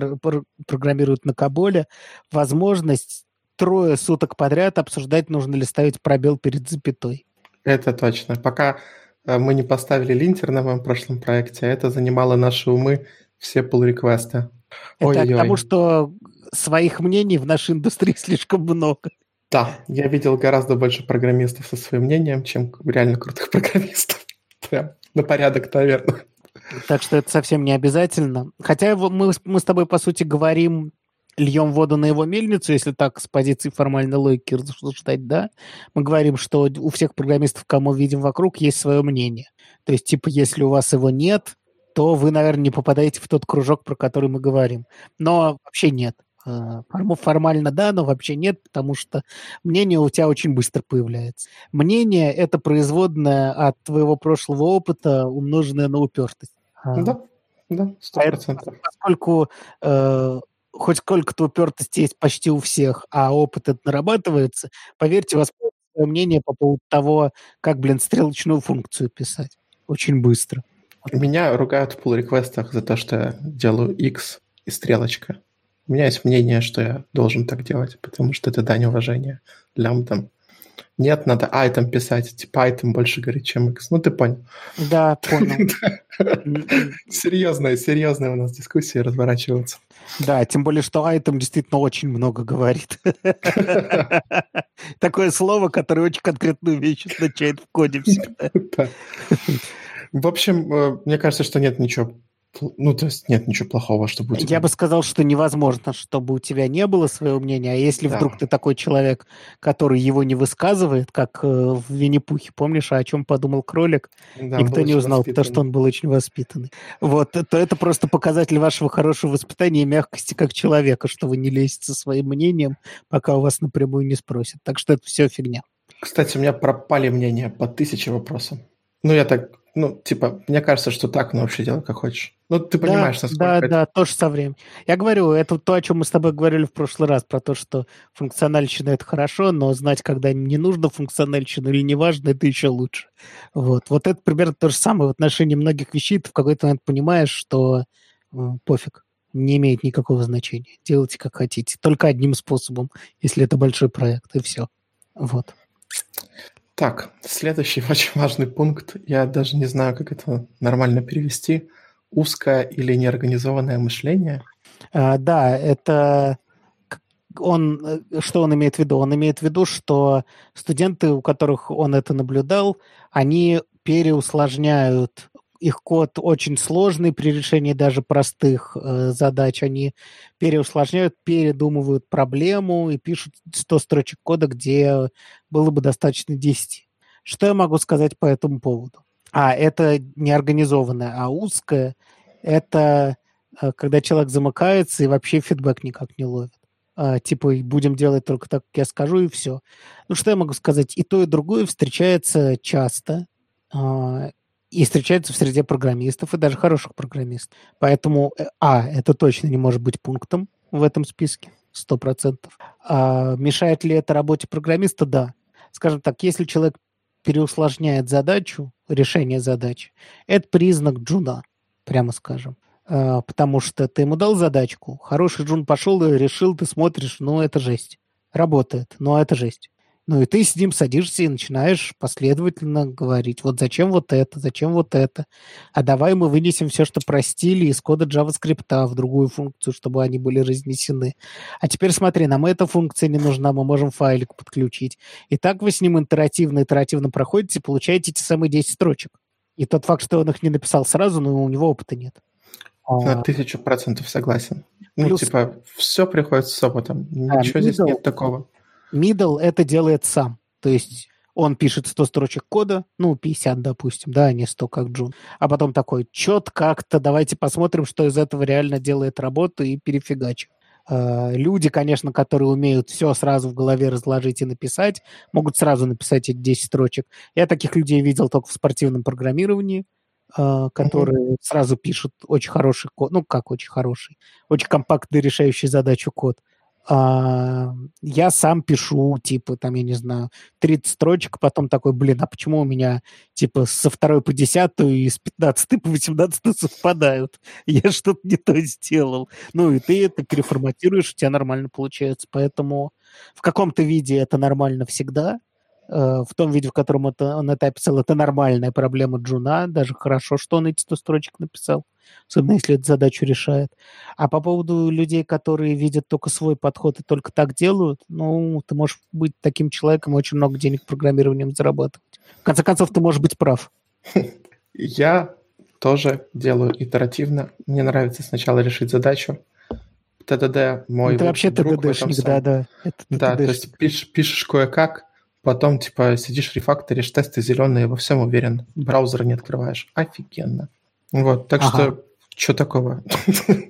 программируют на Каболе, возможность трое суток подряд обсуждать, нужно ли ставить пробел перед запятой. Это точно. Пока э, мы не поставили линтер на моем прошлом проекте, а это занимало наши умы все pull-реквесты. Это к тому, что своих мнений в нашей индустрии слишком много. Да, я видел гораздо больше программистов со своим мнением, чем реально крутых программистов. Прям на порядок, наверное. Так что это совсем не обязательно. Хотя мы, мы с тобой, по сути, говорим, льем воду на его мельницу, если так с позиции формальной логики рассуждать, да. Мы говорим, что у всех программистов, кому видим вокруг, есть свое мнение. То есть, типа, если у вас его нет, то вы, наверное, не попадаете в тот кружок, про который мы говорим. Но вообще нет. Э, формально да, но вообще нет, потому что мнение у тебя очень быстро появляется. Мнение – это производное от твоего прошлого опыта, умноженное на упертость. А. Да, да, сто процентов. Поскольку э, хоть сколько-то упертости есть почти у всех, а опыт это нарабатывается, поверьте, у вас свое мнение по поводу того, как, блин, стрелочную функцию писать. Очень быстро. Меня ругают в pull-реквестах за то, что я делаю X и стрелочка. У меня есть мнение, что я должен так делать, потому что это дань уважения лямбдам. Нет, надо айтем писать, типа айтем больше говорит, чем x. Ну, ты понял. Да, понял. Серьезная, серьезная у нас дискуссия разворачивается. Да, тем более, что айтем действительно очень много говорит. Такое слово, которое очень конкретную вещь означает в коде всегда. В общем, э, мне кажется, что нет ничего ну, то есть нет ничего плохого, чтобы у тебя... Я бы сказал, что невозможно, чтобы у тебя не было своего мнения, а если да. вдруг ты такой человек, который его не высказывает, как э, в Винни-Пухе, помнишь, о чем подумал кролик? Да, Никто не узнал, потому что он был очень воспитанный. Вот, то это просто показатель вашего хорошего воспитания и мягкости как человека, что вы не лезете со своим мнением, пока у вас напрямую не спросят. Так что это все фигня. Кстати, у меня пропали мнения по тысяче вопросов. Ну, я так ну, типа, мне кажется, что так, но вообще делай как хочешь. Ну, ты понимаешь, да, насколько Да, это... да, тоже со временем. Я говорю, это то, о чем мы с тобой говорили в прошлый раз, про то, что функциональщина — это хорошо, но знать, когда не нужно функциональщину или не важно, это еще лучше. Вот. Вот это примерно то же самое в отношении многих вещей. Ты в какой-то момент понимаешь, что э, пофиг, не имеет никакого значения. Делайте как хотите. Только одним способом, если это большой проект, и все. Вот. Так, следующий очень важный пункт. Я даже не знаю, как это нормально перевести. Узкое или неорганизованное мышление? А, да, это он, э, что он имеет в виду? Он имеет в виду, что студенты, у которых он это наблюдал, они переусложняют их код очень сложный при решении даже простых э, задач. Они переусложняют, передумывают проблему и пишут 100 строчек кода, где было бы достаточно 10. Что я могу сказать по этому поводу? А, это не организованное, а узкое. Это э, когда человек замыкается и вообще фидбэк никак не ловит. А, типа, будем делать только так, как я скажу, и все. Ну, что я могу сказать? И то, и другое встречается часто. А, и встречается в среде программистов, и даже хороших программистов. Поэтому, э, а, это точно не может быть пунктом в этом списке, сто процентов. А мешает ли это работе программиста? Да. Скажем так, если человек переусложняет задачу, решение задачи, это признак джуна, прямо скажем. А, потому что ты ему дал задачку, хороший джун пошел и решил, ты смотришь, ну, это жесть. Работает, но это жесть. Ну и ты с ним садишься и начинаешь последовательно говорить, вот зачем вот это, зачем вот это, а давай мы вынесем все, что простили из кода JavaScript в другую функцию, чтобы они были разнесены. А теперь смотри, нам эта функция не нужна, мы можем файлик подключить. И так вы с ним интерактивно, итеративно проходите, получаете те самые 10 строчек. И тот факт, что он их не написал сразу, ну, у него опыта нет. На тысячу процентов согласен. Ну, Плюс... типа, все приходит с опытом. Ничего а, здесь нет такого. Middle это делает сам. То есть он пишет 100 строчек кода, ну, 50, допустим, да, а не 100, как Джун. А потом такой, чет как-то, давайте посмотрим, что из этого реально делает работу и перефигачим. Uh, люди, конечно, которые умеют все сразу в голове разложить и написать, могут сразу написать эти 10 строчек. Я таких людей видел только в спортивном программировании, uh, которые mm-hmm. сразу пишут очень хороший код, ну, как очень хороший, очень компактный решающий задачу код. А, я сам пишу, типа, там, я не знаю, 30 строчек, потом такой, блин, а почему у меня, типа, со второй по десятую и с 15 по 18 совпадают? Я что-то не то сделал. Ну, и ты это переформатируешь, у тебя нормально получается. Поэтому в каком-то виде это нормально всегда, в том виде, в котором это, он это описал, это нормальная проблема Джуна, даже хорошо, что он эти 100 строчек написал, особенно если эту задачу решает. А по поводу людей, которые видят только свой подход и только так делают, ну, ты можешь быть таким человеком и очень много денег программированием зарабатывать. В конце концов, ты можешь быть прав. Я тоже делаю итеративно. Мне нравится сначала решить задачу, ТДД мой ну, Ты вообще ТДДшник, да, да. Это да, то есть пишешь, пишешь кое-как, Потом, типа, сидишь, рефакторишь, тесты зеленые, во всем уверен. Браузер не открываешь. Офигенно. Вот, так ага. что, что такого?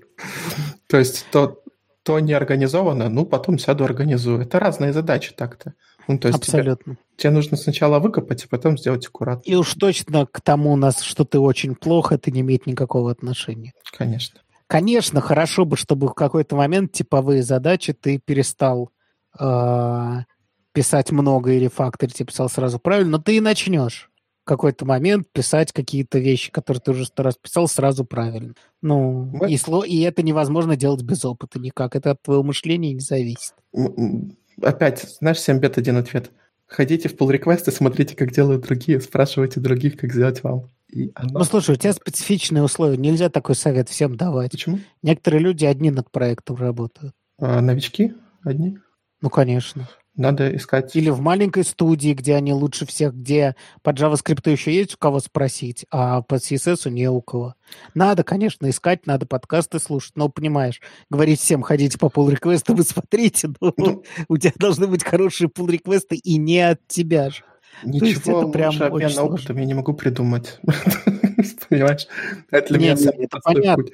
То есть, то, то не организовано, ну, потом сяду организую. Это разные задачи так-то. Ну, то есть Абсолютно. Тебе, тебе нужно сначала выкопать, а потом сделать аккуратно. И уж точно к тому у нас, что ты очень плохо, это не имеет никакого отношения. Конечно. Конечно, хорошо бы, чтобы в какой-то момент типовые задачи ты перестал э, писать много и рефакторить, я писал сразу правильно, но ты и начнешь в какой-то момент писать какие-то вещи, которые ты уже сто раз писал, сразу правильно. Ну, Мы... и, сло... и это невозможно делать без опыта никак. Это от твоего мышления не зависит. Опять, знаешь, 7 бет, один ответ. Ходите в pull реквесты смотрите, как делают другие, спрашивайте других, как сделать вам. И оно... Ну, слушай, у тебя специфичные условия, нельзя такой совет всем давать. Почему? Некоторые люди одни над проектом работают. А, новички одни? Ну, конечно. Надо искать... Или в маленькой студии, где они лучше всех, где по JavaScript еще есть у кого спросить, а по CSS не у кого. Надо, конечно, искать, надо подкасты слушать, но, понимаешь, говорить всем, ходите по pull реквесту вы смотрите, но ну, у тебя должны быть хорошие pull реквесты и не от тебя же. Ничего прям лучше обмена опытом я не могу придумать. Понимаешь? Это для меня это понятно.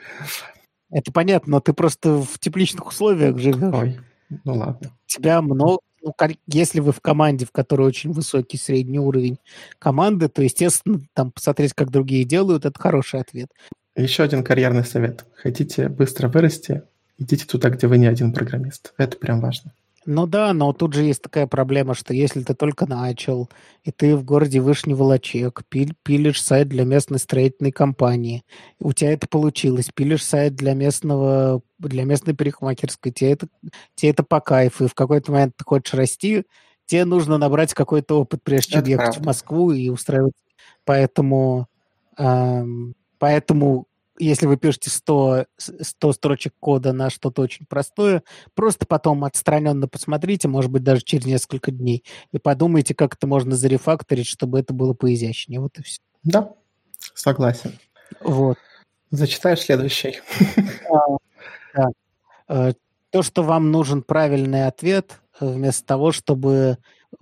Это понятно, но ты просто в тепличных условиях живешь. Ой, ну ладно. Тебя много, ну, если вы в команде, в которой очень высокий средний уровень команды, то, естественно, там посмотреть, как другие делают, это хороший ответ. Еще один карьерный совет. Хотите быстро вырасти, идите туда, где вы не один программист. Это прям важно. Ну да, но тут же есть такая проблема, что если ты только начал, и ты в городе Вышний Волочек, пиль, пилишь сайт для местной строительной компании, у тебя это получилось, пилишь сайт для местного, для местной парикмахерской, тебе это, тебе это по кайфу, и в какой-то момент ты хочешь расти, тебе нужно набрать какой-то опыт, прежде чем это ехать правда. в Москву и устраивать. Поэтому, эм, поэтому если вы пишете 100, 100 строчек кода на что-то очень простое, просто потом отстраненно посмотрите, может быть, даже через несколько дней, и подумайте, как это можно зарефакторить, чтобы это было поизящнее. Вот и все. Да. Согласен. Вот. Зачитаешь следующий. Да. Э, то, что вам нужен правильный ответ, э, вместо того, чтобы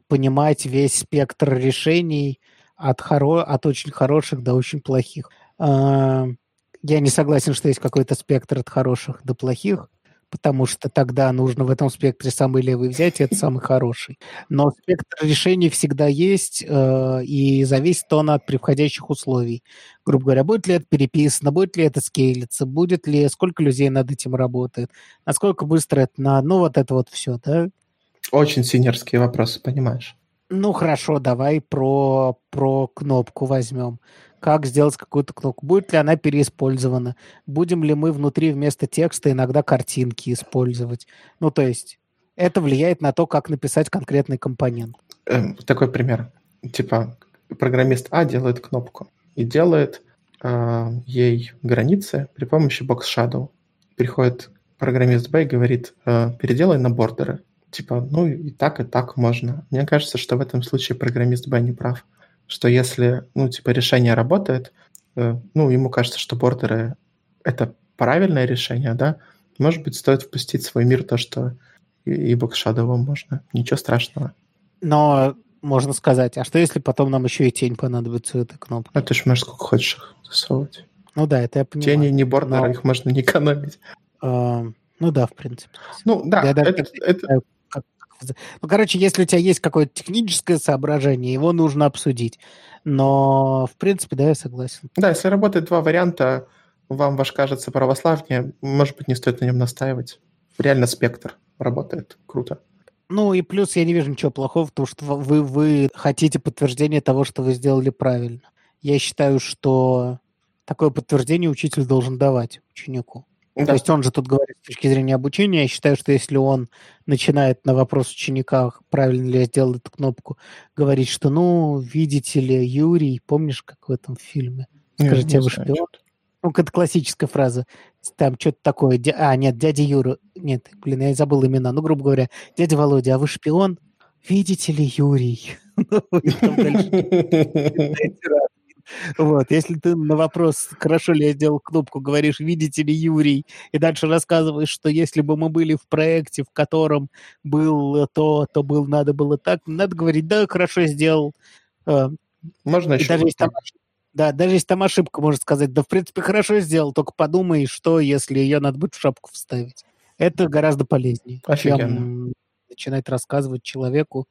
понимать весь спектр решений от, хоро... от очень хороших до очень плохих. Э, я не согласен, что есть какой-то спектр от хороших до плохих потому что тогда нужно в этом спектре самый левый взять, и это самый хороший. Но спектр решений всегда есть, э, и зависит он от приходящих условий. Грубо говоря, будет ли это переписано, будет ли это скейлиться, будет ли, сколько людей над этим работает, насколько быстро это на... Ну, вот это вот все, да? Очень синерские вопросы, понимаешь? Ну, хорошо, давай про, про кнопку возьмем как сделать какую-то кнопку, будет ли она переиспользована, будем ли мы внутри вместо текста иногда картинки использовать. Ну, то есть это влияет на то, как написать конкретный компонент. Эм, такой пример. Типа программист А делает кнопку и делает э, ей границы при помощи Box Shadow. Приходит программист Б и говорит, э, переделай на бордеры. Типа, ну и так, и так можно. Мне кажется, что в этом случае программист Б не прав что если, ну, типа, решение работает, э, ну, ему кажется, что бордеры — это правильное решение, да, может быть, стоит впустить в свой мир то, что и Shadow можно. Ничего страшного. Но можно сказать, а что если потом нам еще и тень понадобится этой кнопкой? А ты ж можешь сколько хочешь их засовывать. Ну да, это я понимаю. Тени не бордеры, но... их можно не экономить. Uh, ну да, в принципе. Ну да, я это, это, ну, короче, если у тебя есть какое-то техническое соображение, его нужно обсудить. Но, в принципе, да, я согласен. Да, если работает два варианта, вам ваш кажется православнее, может быть, не стоит на нем настаивать. Реально спектр работает. Круто. Ну и плюс я не вижу ничего плохого в том, что вы, вы хотите подтверждение того, что вы сделали правильно. Я считаю, что такое подтверждение учитель должен давать ученику. Да. То есть он же тут говорит с точки зрения обучения. Я считаю, что если он начинает на вопрос ученика, правильно ли я сделал эту кнопку, говорить, что, ну, видите ли, Юрий, помнишь, как в этом фильме? Скажите, вы шпион? Ну, это классическая фраза. Там что-то такое. А, нет, дядя Юра. Нет, блин, я забыл имена. Ну, грубо говоря, дядя Володя, а вы шпион? Видите ли, Юрий? Вот, если ты на вопрос, хорошо ли я сделал кнопку, говоришь, видите ли, Юрий, и дальше рассказываешь, что если бы мы были в проекте, в котором был то, то был, надо было так, надо говорить, да, хорошо сделал. А, Можно и еще даже если там, да, даже если там ошибка, можно сказать, да, в принципе, хорошо сделал, только подумай, что, если ее надо будет в шапку вставить. Это гораздо полезнее, Офигенно. чем начинать рассказывать человеку,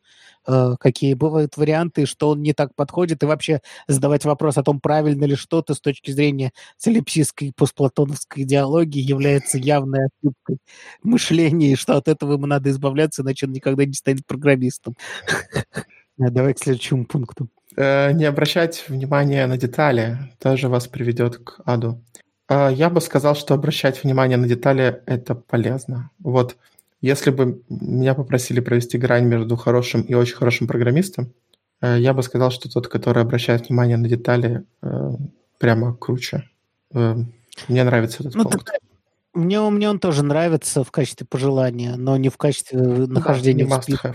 э, какие бывают варианты, что он не так подходит, и вообще задавать вопрос о том, правильно ли что-то с точки зрения солипсистской постплатоновской идеологии является явной ошибкой мышления, и что от этого ему надо избавляться, иначе он никогда не станет программистом. Давай к следующему пункту. Э, не обращать внимания на детали тоже вас приведет к аду. Э, я бы сказал, что обращать внимание на детали – это полезно. Вот если бы меня попросили провести грань между хорошим и очень хорошим программистом, э, я бы сказал, что тот, который обращает внимание на детали, э, прямо круче. Э, мне нравится этот ну, пункт. Так, мне, мне он тоже нравится в качестве пожелания, но не в качестве нахождения да, в списке.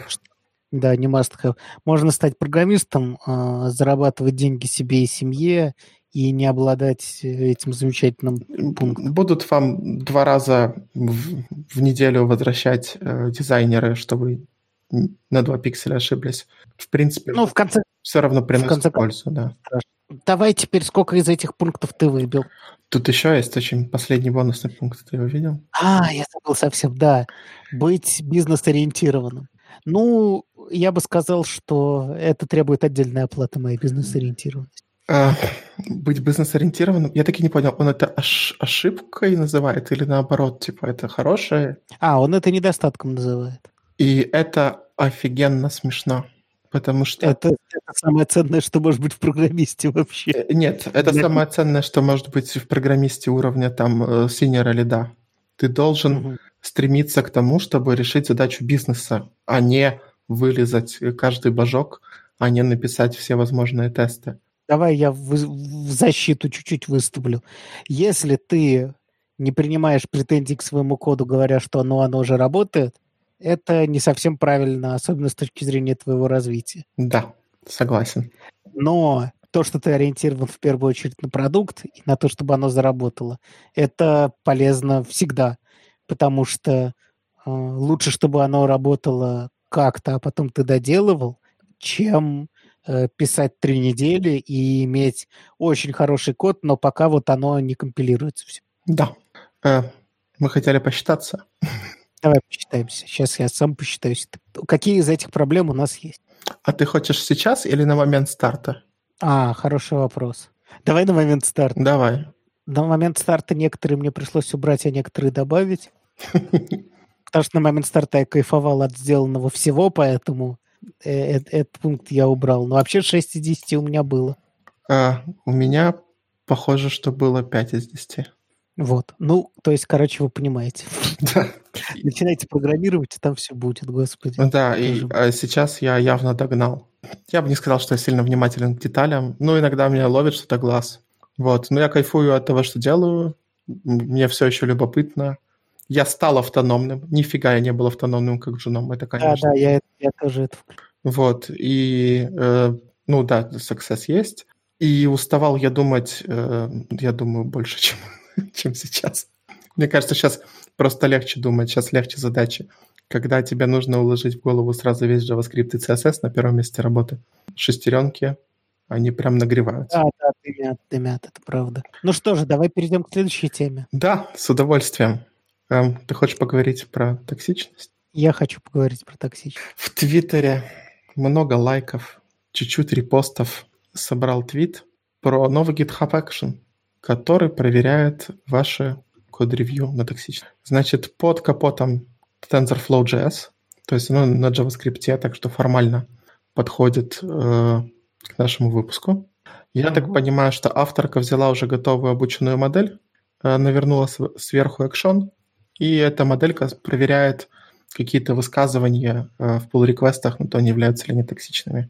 Да, не must have. Можно стать программистом, зарабатывать деньги себе и семье и не обладать э, этим замечательным пунктом. Будут вам два раза в, в неделю возвращать э, дизайнеры, чтобы на два пикселя ошиблись. В принципе, ну, в конце, все равно приносит в конце пользу, да. Давай теперь, сколько из этих пунктов ты выбил? Тут еще есть очень последний бонусный пункт, ты его видел? А, я забыл совсем, да. Быть бизнес-ориентированным. Ну, я бы сказал, что это требует отдельной оплаты моей бизнес-ориентированности. А, быть бизнес-ориентированным? Я таки не понял, он это ош- ошибкой называет или наоборот, типа это хорошее? А, он это недостатком называет. И это офигенно смешно, потому что... Это, это самое ценное, что может быть в программисте вообще. Э, нет, это Для... самое ценное, что может быть в программисте уровня там синера или да. Ты должен угу. стремиться к тому, чтобы решить задачу бизнеса, а не вылезать каждый божок, а не написать все возможные тесты. Давай я в, в защиту чуть-чуть выступлю. Если ты не принимаешь претензий к своему коду, говоря, что ну, оно уже работает, это не совсем правильно, особенно с точки зрения твоего развития. Да, согласен. Но то, что ты ориентирован в первую очередь на продукт и на то, чтобы оно заработало, это полезно всегда, потому что э, лучше, чтобы оно работало как-то, а потом ты доделывал, чем писать три недели и иметь очень хороший код, но пока вот оно не компилируется все. Да. Э, мы хотели посчитаться. Давай посчитаемся. Сейчас я сам посчитаюсь. Какие из этих проблем у нас есть? А ты хочешь сейчас или на момент старта? А, хороший вопрос. Давай на момент старта. Давай. На момент старта некоторые мне пришлось убрать, а некоторые добавить. Потому что на момент старта я кайфовал от сделанного всего, поэтому э, этот пункт я убрал. Но вообще 6 из 10 у меня было. А, у меня похоже, что было 5 из 10. Вот. Ну, то есть, короче, вы понимаете. Да. Начинайте программировать, и там все будет, господи. Да, и а сейчас я явно догнал. Я бы не сказал, что я сильно внимателен к деталям. Ну, иногда меня ловит что-то глаз. Вот. Но я кайфую от того, что делаю. Мне все еще любопытно. Я стал автономным. Нифига я не был автономным, как женом. Это, конечно. Да, да, я, я тоже это Вот. И, э, ну да, success есть. И уставал я думать, э, я думаю, больше, чем, чем сейчас. Мне кажется, сейчас просто легче думать, сейчас легче задачи. Когда тебе нужно уложить в голову сразу весь JavaScript и CSS на первом месте работы. Шестеренки, они прям нагреваются. Да, да, дымят, дымят, это правда. Ну что же, давай перейдем к следующей теме. Да, с удовольствием. Эм, ты хочешь поговорить про токсичность? Я хочу поговорить про токсичность. В Твиттере много лайков, чуть-чуть репостов. Собрал твит про новый GitHub Action, который проверяет ваши код-ревью на токсичность. Значит, под капотом TensorFlow.js, то есть оно на JavaScript, так что формально подходит э, к нашему выпуску. Я так понимаю, что авторка взяла уже готовую обученную модель, э, навернула сверху экшон, и эта моделька проверяет какие-то высказывания э, в pull-реквестах, но то они являются ли они токсичными.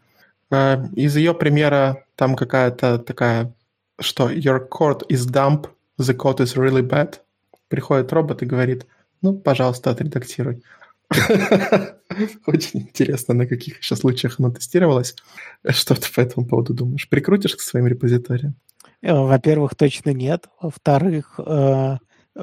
Э, из ее примера там какая-то такая, что your code is dump, the code is really bad. Приходит робот и говорит, ну, пожалуйста, отредактируй. Очень интересно, на каких еще случаях оно тестировалось. Что ты по этому поводу думаешь? Прикрутишь к своим репозиториям? Э, во-первых, точно нет. Во-вторых,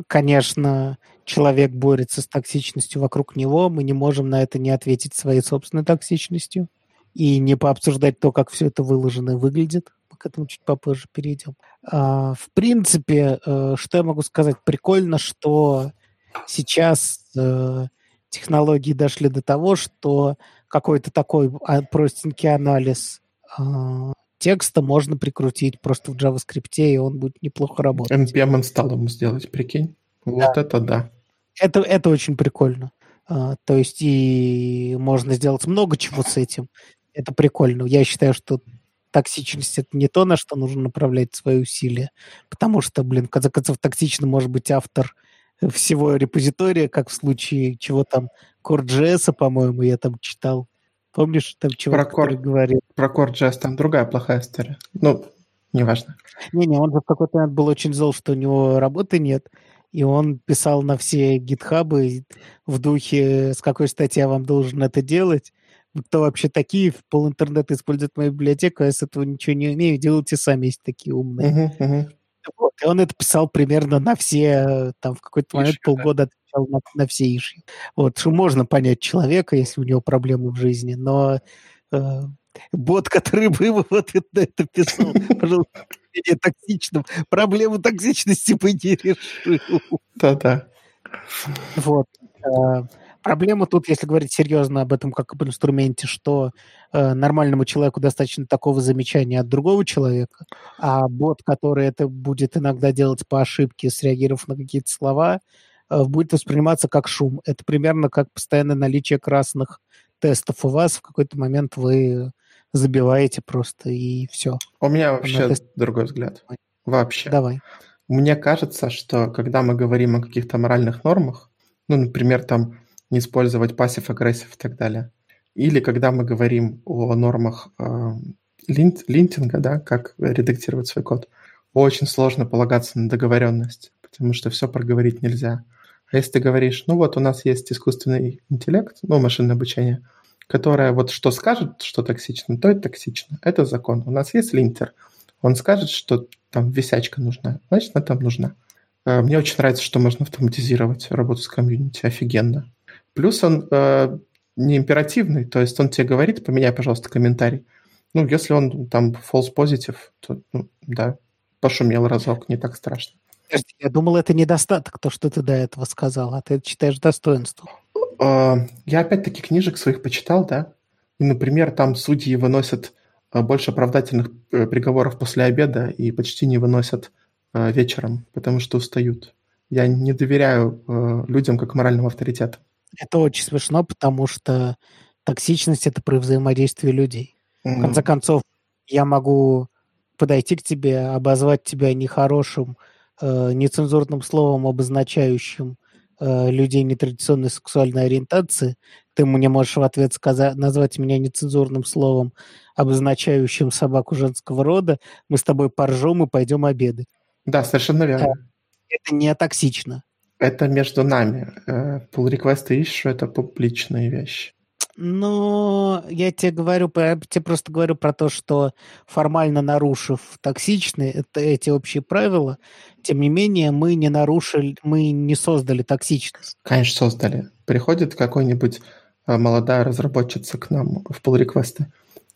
конечно, человек борется с токсичностью вокруг него. Мы не можем на это не ответить своей собственной токсичностью и не пообсуждать то, как все это выложено и выглядит. Мы к этому чуть попозже перейдем. А, в принципе, э, что я могу сказать? Прикольно, что сейчас э, технологии дошли до того, что какой-то такой а, простенький анализ э, текста можно прикрутить просто в JavaScript, и он будет неплохо работать. NPM ему сделать, прикинь. Вот да. это да. Это, это очень прикольно. А, то есть и можно сделать много чего с этим. Это прикольно. Я считаю, что токсичность это не то, на что нужно направлять свои усилия. Потому что, блин, в конце концов, токсично может быть автор всего репозитория, как в случае чего там Core.js, по-моему, я там читал. Помнишь, там чувак, про Core, говорил? Про Core.js там другая плохая история. Ну, неважно. Не-не, он же в какой-то момент был очень зол, что у него работы нет, и он писал на все гитхабы в духе, с какой стати я вам должен это делать, кто вообще такие, пол интернета использует мою библиотеку, а я с этого ничего не умею, делайте сами, есть такие умные. Uh-huh, uh-huh. Вот, и он это писал примерно на все, там в какой-то момент иши, полгода да. отвечал на, на все иши. Вот, что можно понять человека, если у него проблемы в жизни, но э, бот, который бы вот это, это писал, пожалуйста, токсичным, проблему токсичности бы не решил. Да-да. Вот. Э, Проблема тут, если говорить серьезно об этом как об инструменте, что э, нормальному человеку достаточно такого замечания от другого человека, а бот, который это будет иногда делать по ошибке, среагировав на какие-то слова, э, будет восприниматься как шум. Это примерно как постоянное наличие красных тестов у вас. В какой-то момент вы забиваете просто, и все. У меня вообще тест... другой взгляд. Вообще. Давай. Мне кажется, что когда мы говорим о каких-то моральных нормах, ну, например, там не использовать passive-aggressive и так далее. Или когда мы говорим о нормах э, lint, linting а, да, как редактировать свой код, очень сложно полагаться на договоренность, потому что все проговорить нельзя. А если ты говоришь, ну вот у нас есть искусственный интеллект, ну, машинное обучение, которое вот что скажет, что токсично, то это токсично. Это закон. У нас есть линтер. Он скажет, что там висячка нужна, значит, она там нужна. Э, мне очень нравится, что можно автоматизировать работу с комьюнити. Офигенно. Плюс он э, не императивный, то есть он тебе говорит, поменяй, пожалуйста, комментарий. Ну, если он там false positive, то, ну, да, пошумел разок, не так страшно. Я думал, это недостаток, то, что ты до этого сказал, а ты это считаешь достоинством. Э, я опять-таки книжек своих почитал, да, и, например, там судьи выносят э, больше оправдательных э, приговоров после обеда и почти не выносят вечером, потому что устают. Я не доверяю людям как моральным авторитетам. Это очень смешно, потому что токсичность – это про взаимодействие людей. Mm-hmm. В конце концов, я могу подойти к тебе, обозвать тебя нехорошим, э, нецензурным словом, обозначающим э, людей нетрадиционной сексуальной ориентации. Ты мне можешь в ответ сказать, назвать меня нецензурным словом, обозначающим собаку женского рода. Мы с тобой поржем и пойдем обедать. Да, совершенно верно. Э, это не токсично. Это между нами. Pull request и issue – это публичные вещи. Ну, я тебе говорю, я тебе просто говорю про то, что формально нарушив токсичные эти общие правила, тем не менее мы не нарушили, мы не создали токсичность. Конечно, создали. Приходит какой-нибудь э, молодая разработчица к нам в pull реквесты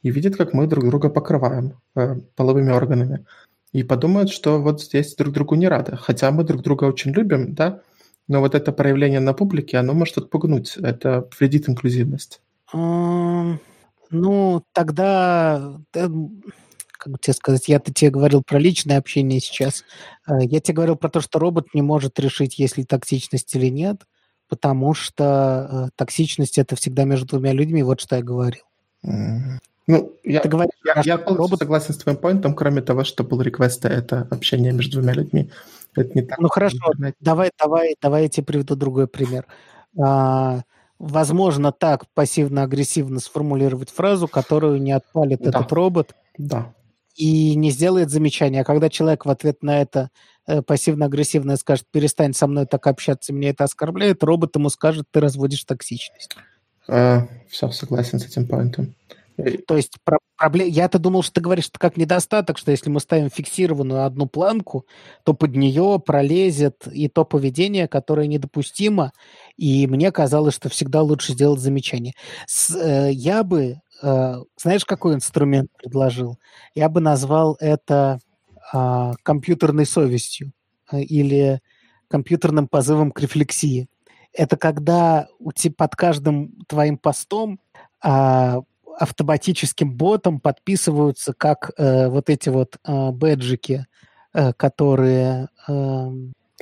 и видит, как мы друг друга покрываем э, половыми органами. И подумает, что вот здесь друг другу не рады. Хотя мы друг друга очень любим, да, но вот это проявление на публике, оно может отпугнуть. Это вредит инклюзивность. Ну, тогда, как бы тебе сказать, я-то тебе говорил про личное общение сейчас. Э, я тебе говорил про то, что робот не может решить, есть ли токсичность или нет, потому что э, токсичность это всегда между двумя людьми, вот что я говорил. Ну, я, Ты говоришь, я, я робот... согласен с твоим поинтом, кроме того, что был реквест, это общение между двумя людьми. Это не так. Ну хорошо, давай, давай, давай я тебе приведу другой пример. А, возможно так пассивно-агрессивно сформулировать фразу, которую не отпалит да. этот робот. Да. И не сделает замечания. А когда человек в ответ на это э, пассивно-агрессивно скажет, перестань со мной так общаться, меня это оскорбляет, робот ему скажет, ты разводишь токсичность. Э, все, согласен с этим поинтом. То есть про проблем... я-то думал, что ты говоришь, что как недостаток, что если мы ставим фиксированную одну планку, то под нее пролезет и то поведение, которое недопустимо, и мне казалось, что всегда лучше сделать замечание. С, э, я бы, э, знаешь, какой инструмент предложил? Я бы назвал это э, компьютерной совестью э, или компьютерным позывом к рефлексии. Это когда у тебя под каждым твоим постом а, автоматическим ботом подписываются как э, вот эти вот э, бэджики, э, которые... Э,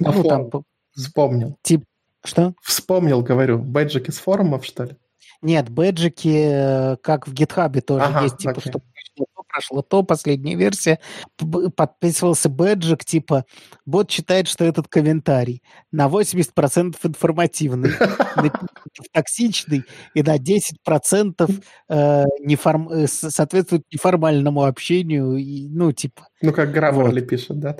ну, там, Вспомнил. Тип, что? Вспомнил, говорю. Бэджики с форумов, что ли? Нет, бэджики, э, как в гитхабе тоже ага, есть, типа, okay. что прошло то, последняя версия. Подписывался бэджик, типа, бот считает, что этот комментарий на 80% информативный, токсичный, и на 10% э, неформ... Э, соответствует неформальному общению, и, ну, типа... Ну, как Граммарли вот. пишет, да?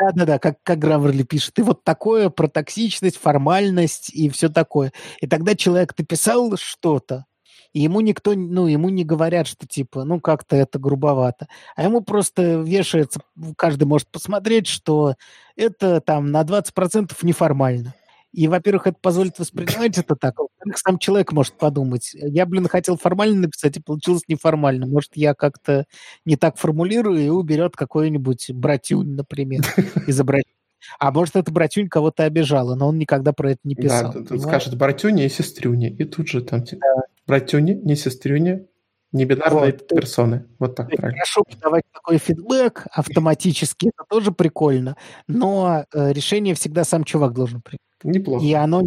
Да-да-да, как, как Граммерли пишет. И вот такое про токсичность, формальность и все такое. И тогда человек написал что-то, и ему никто, ну, ему не говорят, что типа, ну, как-то это грубовато. А ему просто вешается, каждый может посмотреть, что это там на 20% неформально. И, во-первых, это позволит воспринимать это так. А во-вторых, сам человек может подумать. Я, блин, хотел формально написать, и получилось неформально. Может, я как-то не так формулирую, и уберет какой-нибудь братюнь, например, изображение. А может, это братюнь кого-то обижала, но он никогда про это не писал. Да, тут скажет братюня и сестрюня, и тут же там да. братюня, не сестрюня, не бинарные вот. персоны. Вот так правильно. Хорошо давать такой фидбэк автоматически, это тоже прикольно, но э, решение всегда сам чувак должен принять. Неплохо. И оно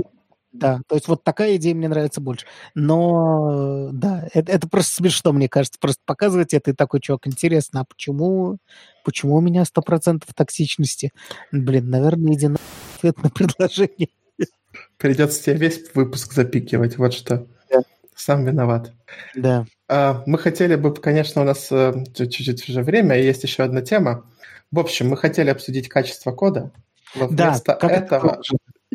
да, то есть вот такая идея мне нравится больше. Но да, это, это просто смешно, мне кажется. Просто показывать это и такой чувак, интересно, а почему, почему у меня сто процентов токсичности? Блин, наверное, иди на ответ на предложение. Придется тебе весь выпуск запикивать, вот что. Да. Сам виноват. Да. А, мы хотели бы, конечно, у нас э, чуть-чуть уже время, и есть еще одна тема. В общем, мы хотели обсудить качество кода, но вместо да, этого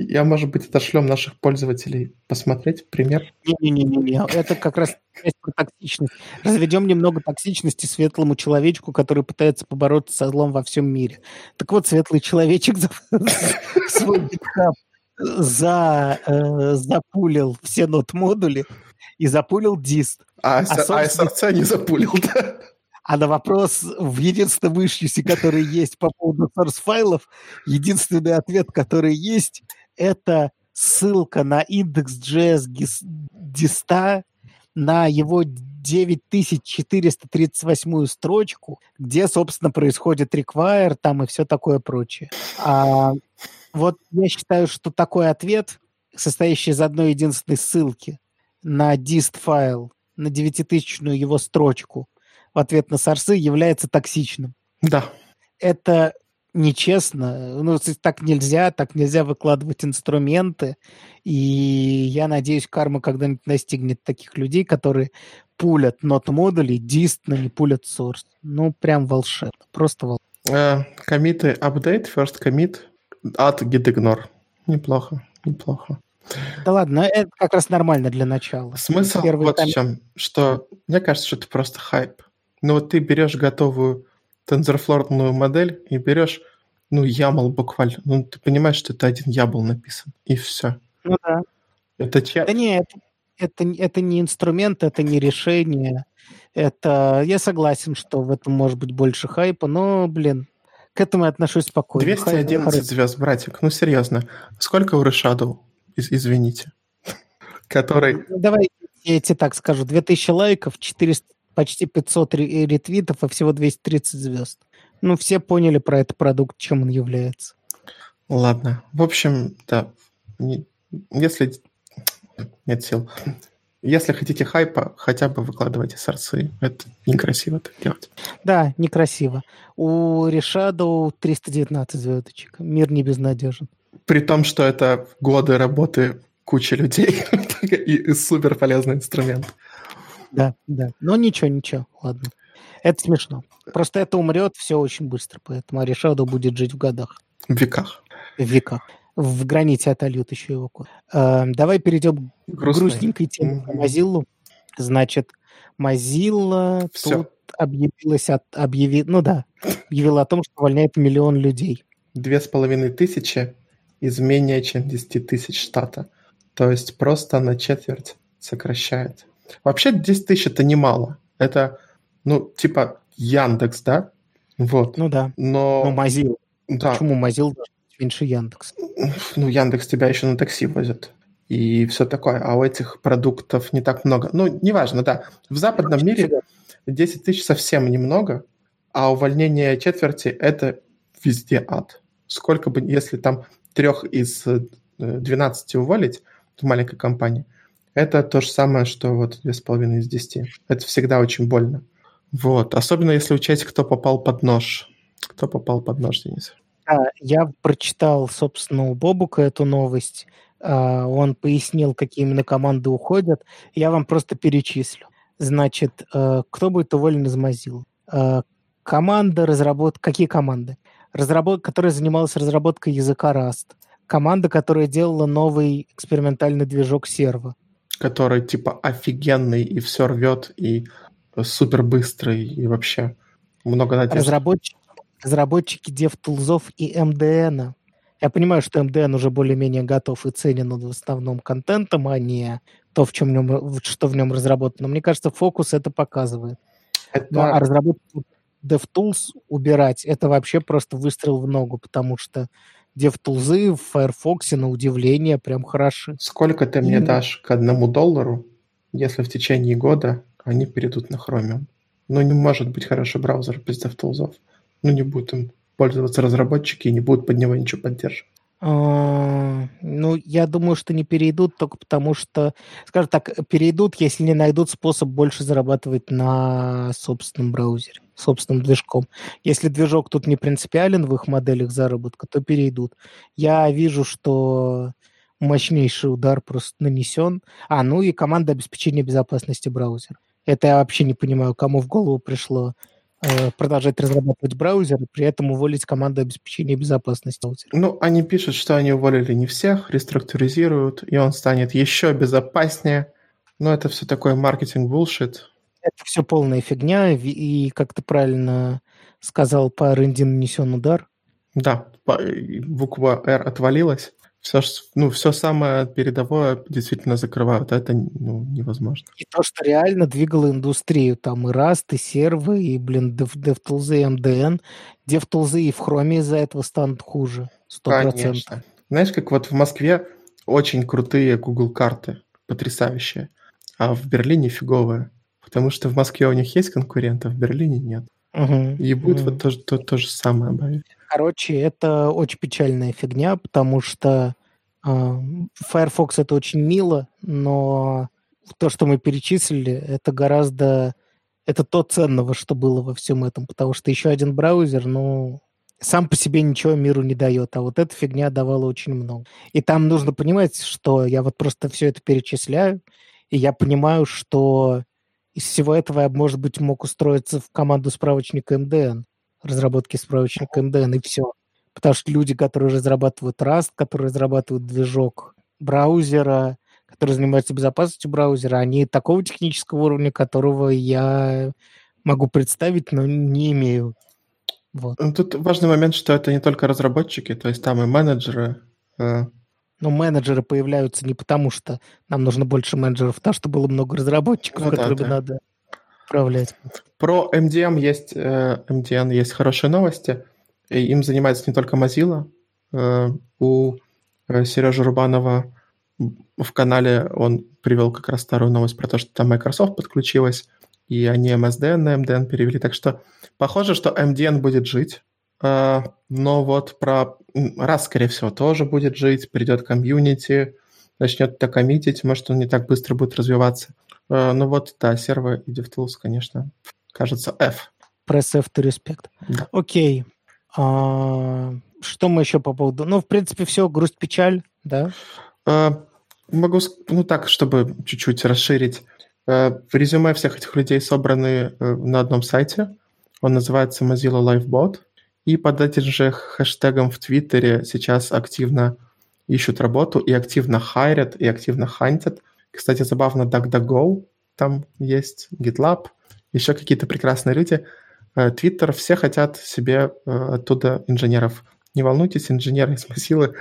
Я, может быть, отошлем наших пользователей посмотреть пример. Не-не-не, это как раз про токсичность. Разведем немного токсичности светлому человечку, который пытается побороться со злом во всем мире. Так вот, светлый человечек свой GitHub за, э, запулил все нот-модули и запулил дист. А, а, а SRC не запулил, да? А на вопрос в единственном ишьюсе, который есть по поводу source-файлов, единственный ответ, который есть, это ссылка на index.js диста, на его 9438 строчку, где, собственно, происходит require там и все такое прочее. А вот я считаю, что такой ответ, состоящий из одной единственной ссылки на dist-файл, на 9000 его строчку, в ответ на сорсы является токсичным. Да. Это нечестно. Ну, так нельзя, так нельзя выкладывать инструменты. И я надеюсь, карма когда-нибудь настигнет таких людей, которые пулят нот-модули, дист, но не пулят source. Ну, прям волшебно. Просто волшебно. Э, комиты update, first commit, add git ignore. Неплохо, неплохо. Да ладно, это как раз нормально для начала. Смысл Первый вот там... в чем, что мне кажется, что это просто хайп. Ну вот ты берешь готовую тензорфлорную модель и берешь, ну, YAML буквально. Ну, ты понимаешь, что это один YAML написан, и все. Ну да. Это че... Да нет, это, это, это не инструмент, это не решение. Это, я согласен, что в этом может быть больше хайпа, но, блин, к этому я отношусь спокойно. 211 Хайп, звезд, братик, ну серьезно. Сколько у Решаду, из, извините, который... Давай я тебе так скажу. 2000 лайков, 400, почти 500 ретвитов и всего 230 звезд. Ну, все поняли про этот продукт, чем он является. Ладно. В общем, да. Если... Нет сил. Если хотите хайпа, хотя бы выкладывайте сорсы. Это некрасиво так делать. Да, некрасиво. У Решаду 319 звездочек. Мир не безнадежен. При том, что это годы работы кучи людей и супер полезный инструмент. Да, да. Но ничего, ничего, ладно. Это смешно. Просто это умрет все очень быстро, поэтому Аришаду будет жить в годах. В веках. В веках. В граните отольют еще его код. Э, давай перейдем к грустненькой теме про Mozilla. Значит, Mozilla все. тут объявилась от, объяви, ну да, объявила о том, что увольняет миллион людей. Две с половиной тысячи из менее чем 10 тысяч штата. То есть просто на четверть сокращает. Вообще 10 тысяч это немало. Это, ну, типа Яндекс, да? Вот. Ну да. Но... Ну, Mozilla. Да. Почему Mozilla меньше Яндекс? Ну, Яндекс тебя еще на такси возит. И все такое. А у этих продуктов не так много. Ну, неважно, да. В западном мире 10 тысяч совсем немного, а увольнение четверти – это везде ад. Сколько бы, если там трех из 12 э, уволить в маленькой компании – это то же самое, что вот 2,5 из 10. Это всегда очень больно. Вот. Особенно если учесть, кто попал под нож. Кто попал под нож, Денис? Да, я прочитал, собственно, у Бобука эту новость. А, он пояснил, какие именно команды уходят. Я вам просто перечислю. Значит, э, кто будет уволен из Mozilla? Э, команда разработки... Какие команды? Разработ... Которая занималась разработкой языка Rust. Команда, которая делала новый экспериментальный движок серва который типа офигенный и все рвет, и супер быстрый, и вообще много надежд. Разработчики, разработчики DevTools и MDN. Я понимаю, что MDN уже более-менее готов и ценен в основном контентом, а не то, в чем в нем, что в нем разработано. Мне кажется, фокус это показывает. Это... Ну, а разработку DevTools убирать, это вообще просто выстрел в ногу, потому что DevTools в Firefox, на удивление, прям хороши. Сколько ты мне дашь к одному доллару, если в течение года они перейдут на Chromium? Ну, не может быть хороший браузер без DevTools. Ну, не будут им пользоваться разработчики и не будут под него ничего поддерживать. А, ну, я думаю, что не перейдут только потому, что, скажем так, перейдут, если не найдут способ больше зарабатывать на собственном браузере собственным движком. Если движок тут не принципиален в их моделях заработка, то перейдут. Я вижу, что мощнейший удар просто нанесен. А, ну и команда обеспечения безопасности браузера. Это я вообще не понимаю, кому в голову пришло продолжать разрабатывать браузер, при этом уволить команду обеспечения безопасности браузера. Ну, они пишут, что они уволили не всех, реструктуризируют, и он станет еще безопаснее. Но это все такой маркетинг булшит. Это все полная фигня, и, как ты правильно сказал, по R&D нанесен удар. Да, буква R отвалилась все, ну, все самое передовое действительно закрывают, а это ну, невозможно. И то, что реально двигало индустрию, там и Rust, и сервы, и, блин, DevTools, и MDN. DevTools и в Chrome из-за этого станут хуже, 100%. Конечно. Знаешь, как вот в Москве очень крутые Google карты, потрясающие, а в Берлине фиговые, потому что в Москве у них есть конкуренты, а в Берлине нет. Угу, и будет угу. вот то, то, то же самое, боюсь. Короче, это очень печальная фигня, потому что э, Firefox это очень мило, но то, что мы перечислили, это гораздо... Это то ценного, что было во всем этом, потому что еще один браузер, ну, сам по себе ничего миру не дает, а вот эта фигня давала очень много. И там нужно понимать, что я вот просто все это перечисляю, и я понимаю, что из всего этого я, может быть, мог устроиться в команду справочника МДН разработки справочника MDN, и все. Потому что люди, которые разрабатывают Rust, которые разрабатывают движок браузера, которые занимаются безопасностью браузера, они такого технического уровня, которого я могу представить, но не имею. Вот. Ну, тут важный момент, что это не только разработчики, то есть там и менеджеры. Э... Но менеджеры появляются не потому, что нам нужно больше менеджеров, а потому что было много разработчиков, ну, которыми да, да. надо управлять. Про MDM есть, MDN э, есть хорошие новости. Им занимается не только Mozilla. Э, у э, Сережи Рубанова в канале он привел как раз старую новость про то, что там Microsoft подключилась, и они MSDN на MDN перевели. Так что похоже, что MDN будет жить. Но вот про раз, скорее всего, тоже будет жить, придет комьюнити, начнет это коммитить, может, он не так быстро будет развиваться. Ну вот, да, сервер и DevTools, конечно, кажется, F. Press F to respect. Да. Окей. А, что мы еще по поводу... Ну, в принципе, все, грусть-печаль, да? А, могу, ну так, чтобы чуть-чуть расширить. А, резюме всех этих людей собраны на одном сайте. Он называется Mozilla Livebot. И под этим же хэштегом в Твиттере сейчас активно ищут работу и активно хайрят, и активно хантят. Кстати, забавно, DuckDuckGo там есть, GitLab, еще какие-то прекрасные люди. Твиттер, все хотят себе э, оттуда инженеров. Не волнуйтесь, инженеры из Mozilla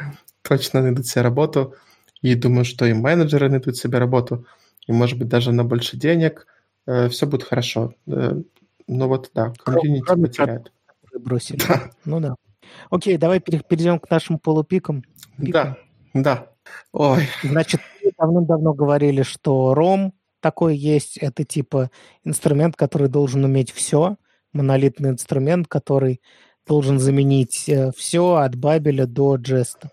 точно найдут себе работу. И думаю, что и менеджеры найдут себе работу. И, может быть, даже на больше денег. Э, все будет хорошо. Э, ну вот, да, комьюнити потеряют. Бросили. Да. Ну да. Окей, давай перейдем к нашим полупикам. Пикам. Да, да. Ой. Значит, давно-давно говорили, что ROM такой есть. Это типа инструмент, который должен уметь все. Монолитный инструмент, который должен заменить э, все от Бабеля до Джеста.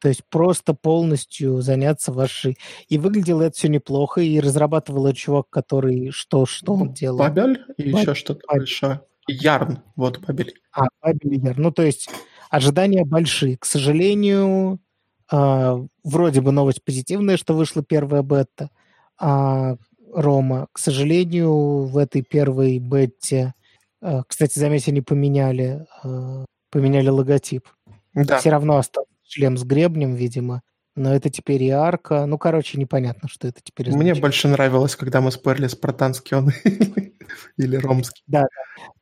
То есть просто полностью заняться вашей... И выглядело это все неплохо, и разрабатывал этот чувак, который что, что он делал? Бабель и Бабель. еще что-то большое. Ярн, вот Бабель. А, Бабель и Ярн. Ну, то есть ожидания большие. К сожалению, э, вроде бы новость позитивная, что вышла первая бета, а, Рома. К сожалению, в этой первой бете, а, кстати, заметьте, они поменяли, а, поменяли логотип. Да. Все равно остался шлем с гребнем, видимо. Но это теперь и арка. Ну, короче, непонятно, что это теперь значит. Мне больше нравилось, когда мы спорили, спартанский он или ромский. Да, да.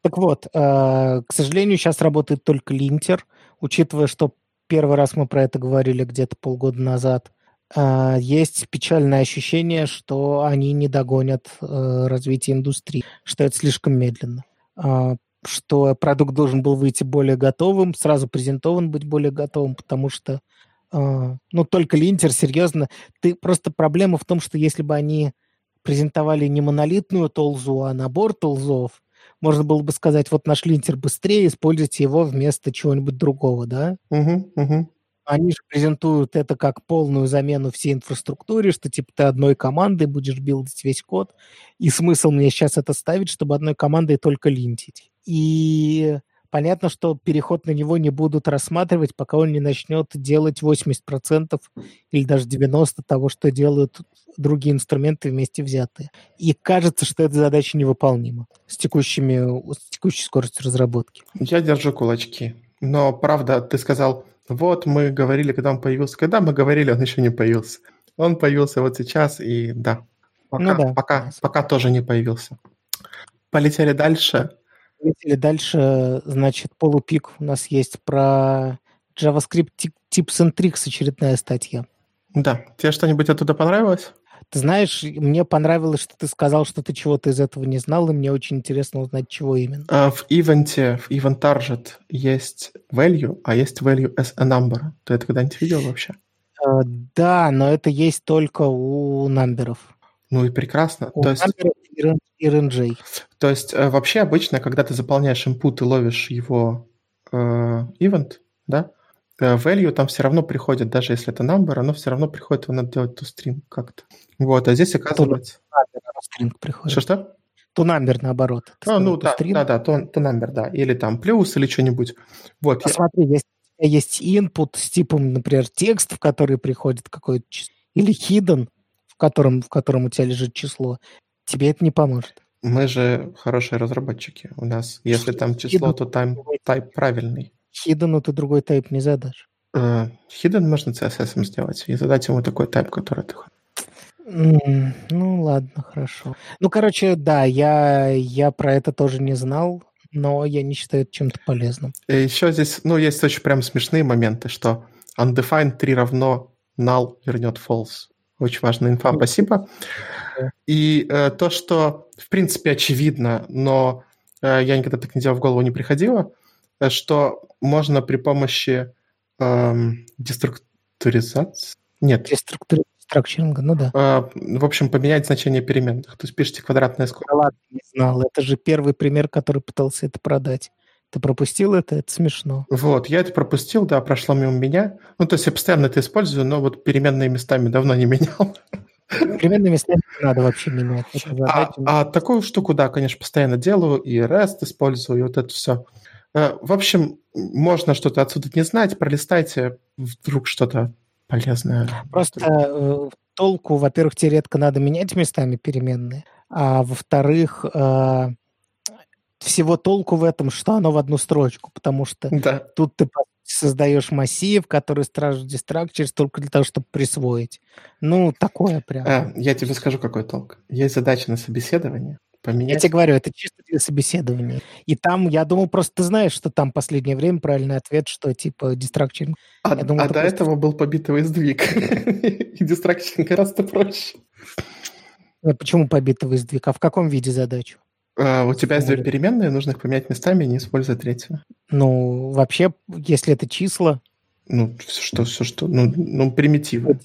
Так вот, к сожалению, сейчас работает только линтер, учитывая, что первый раз мы про это говорили где-то полгода назад – а, есть печальное ощущение, что они не догонят э, развитие индустрии, что это слишком медленно, а, что продукт должен был выйти более готовым, сразу презентован быть более готовым, потому что а, ну, только линтер, серьезно, ты просто проблема в том, что если бы они презентовали не монолитную толзу, а набор толзов, можно было бы сказать, вот наш линтер быстрее, используйте его вместо чего-нибудь другого, да? Угу, угу. Они же презентуют это как полную замену всей инфраструктуре, что типа ты одной командой будешь билдить весь код. И смысл мне сейчас это ставить, чтобы одной командой только линтить. И понятно, что переход на него не будут рассматривать, пока он не начнет делать 80% или даже 90% того, что делают другие инструменты вместе взятые. И кажется, что эта задача невыполнима с, текущими, с текущей скоростью разработки. Я держу кулачки. Но, правда, ты сказал, вот мы говорили, когда он появился. Когда мы говорили, он еще не появился. Он появился вот сейчас, и да, пока, ну да. пока, пока тоже не появился. Полетели дальше. Полетели дальше, значит, полупик у нас есть про JavaScript Tips and Tricks очередная статья. Да. Тебе что-нибудь оттуда понравилось? Ты знаешь, мне понравилось, что ты сказал, что ты чего-то из этого не знал, и мне очень интересно узнать, чего именно. А, в ивенте, в event target есть value, а есть value as a number. Ты это когда-нибудь видел вообще? А, да, но это есть только у намберов. Ну и прекрасно. У То есть, RNG. То есть э, вообще обычно, когда ты заполняешь input и ловишь его э, event, да, э, value там все равно приходит, даже если это number, оно все равно приходит, его надо делать to string как-то. Вот, а здесь оказывается... String приходит. Что-что? To number, наоборот. А, ну да, да, да, to, to number, да. Или там плюс, или что-нибудь. Вот. Посмотри, я... есть, есть input с типом, например, текст, в который приходит какой-то или hidden, в котором, в котором у тебя лежит число, тебе это не поможет. Мы же хорошие разработчики. У нас, если там число, hidden, то там тайп правильный. Hidden ты другой тайп не задашь. Uh, hidden можно CSS сделать и задать ему такой тайп, который ты хочешь. Mm, ну ладно, хорошо. Ну, короче, да, я, я про это тоже не знал, но я не считаю это чем-то полезным. И еще здесь, ну, есть очень прям смешные моменты, что undefined 3 равно null вернет false. Очень важная инфа, спасибо. И э, то, что, в принципе, очевидно, но э, я никогда так не делал, в голову не приходило, э, что можно при помощи э, деструктуризации... Нет. Деструктуризации, ну да. Э, в общем, поменять значение переменных. То есть пишите квадратное скобка. Да ладно, не знал. Это же первый пример, который пытался это продать. Ты пропустил это? Это смешно. Вот, я это пропустил, да, прошло мимо меня. Ну, то есть я постоянно это использую, но вот переменные местами давно не менял. Переменные местами не надо вообще менять. А, а такую штуку, да, конечно, постоянно делаю, и REST использую, и вот это все. Э, в общем, можно что-то отсюда не знать, пролистайте, вдруг что-то полезное. Просто э, толку, во-первых, тебе редко надо менять местами переменные, а во-вторых, э, всего толку в этом, что оно в одну строчку, потому что да. тут ты создаешь массив, который стражит дистракчерс только для того, чтобы присвоить. Ну, такое прям. А, я тебе скажу, какой толк. Есть задача на собеседование. Поменять... Я тебе говорю, это чисто для собеседования. И там, я думал, просто ты знаешь, что там последнее время правильный ответ, что типа дистракчеринг. А, думал, а до просто... этого был побитый сдвиг. И дистракчеринг гораздо проще. Почему побитый сдвиг? А в каком виде задачу? А, у тебя есть две переменные, нужно их поменять местами, не используя третью. Ну, вообще, если это числа... Ну, что, все что, ну, ну примитивы.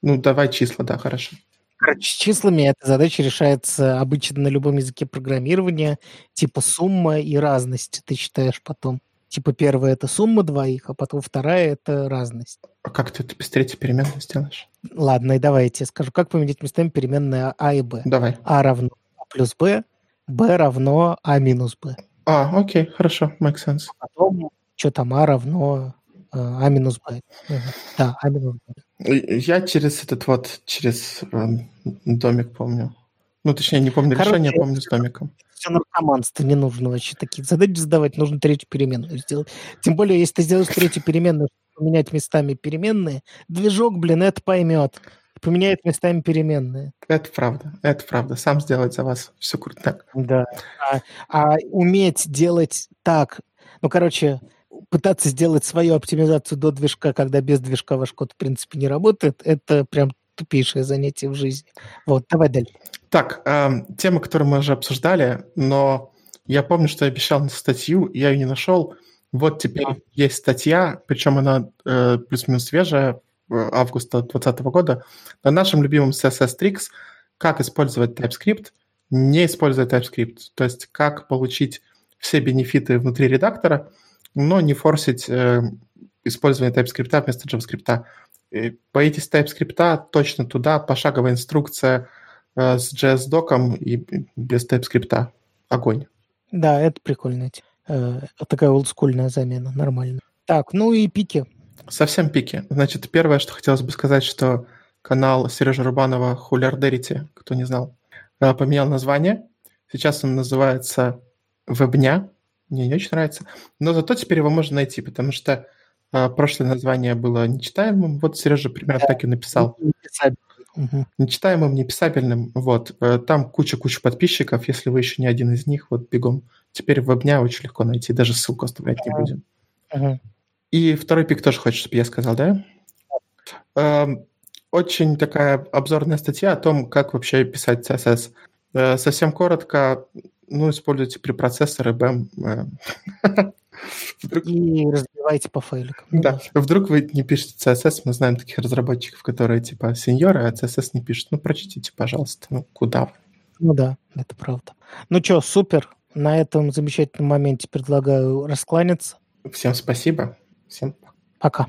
Ну, давай числа, да, хорошо. Короче, с числами эта задача решается обычно на любом языке программирования, типа сумма и разность ты считаешь потом. Типа первая это сумма двоих, а потом вторая это разность. А как ты это без третьей переменной сделаешь? Ладно, и давай я тебе скажу, как поменять местами переменные А и Б. Давай. А равно А плюс Б, b равно а минус b. А, окей, хорошо, make sense. А потом, что там а равно э, а минус b. Да, а минус b. Я через этот вот, через э, домик помню. Ну, точнее, не помню Короче, решение, помню с домиком. Все наркоманство, не нужно вообще такие задачи задавать, нужно третью переменную сделать. Тем более, если ты сделаешь третью переменную, поменять местами переменные, движок, блин, это поймет поменяет местами переменные. Это правда, это правда. Сам сделать за вас все круто. Да. А, а уметь делать так, ну, короче, пытаться сделать свою оптимизацию до движка, когда без движка ваш код, в принципе, не работает, это прям тупейшее занятие в жизни. Вот, давай дальше. Так, э, тема, которую мы уже обсуждали, но я помню, что я обещал на статью, я ее не нашел. Вот теперь да. есть статья, причем она э, плюс-минус свежая, августа 2020 года на нашем любимом CSS Tricks, как использовать TypeScript, не используя TypeScript. То есть как получить все бенефиты внутри редактора, но не форсить э, использование TypeScript вместо JavaScript. И боитесь TypeScript, точно туда, пошаговая инструкция э, с JS-доком и без TypeScript. Огонь. Да, это прикольно. Э, такая олдскульная замена, нормально. Так, ну и пики. Совсем пики. Значит, первое, что хотелось бы сказать, что канал Сережи Рубанова Хулиардерити, кто не знал, э, поменял название. Сейчас он называется Вебня. Мне не очень нравится. Но зато теперь его можно найти, потому что э, прошлое название было нечитаемым. Вот Сережа примерно да. так и написал. Угу. Нечитаемым, неписабельным. Вот. Э, там куча-куча подписчиков. Если вы еще не один из них, вот бегом. Теперь вебня очень легко найти. Даже ссылку оставлять не будем. Угу. И второй пик тоже хочешь, чтобы я сказал, да? Эм, очень такая обзорная статья о том, как вообще писать CSS. Э, совсем коротко, ну, используйте препроцессоры. Э. Вдруг... И разбивайте по файликам. Да, вдруг вы не пишете CSS, мы знаем таких разработчиков, которые типа сеньоры, а CSS не пишут. Ну, прочтите, пожалуйста, ну, куда Ну да, это правда. Ну что, супер. На этом замечательном моменте предлагаю раскланяться. Всем спасибо. Всем пока.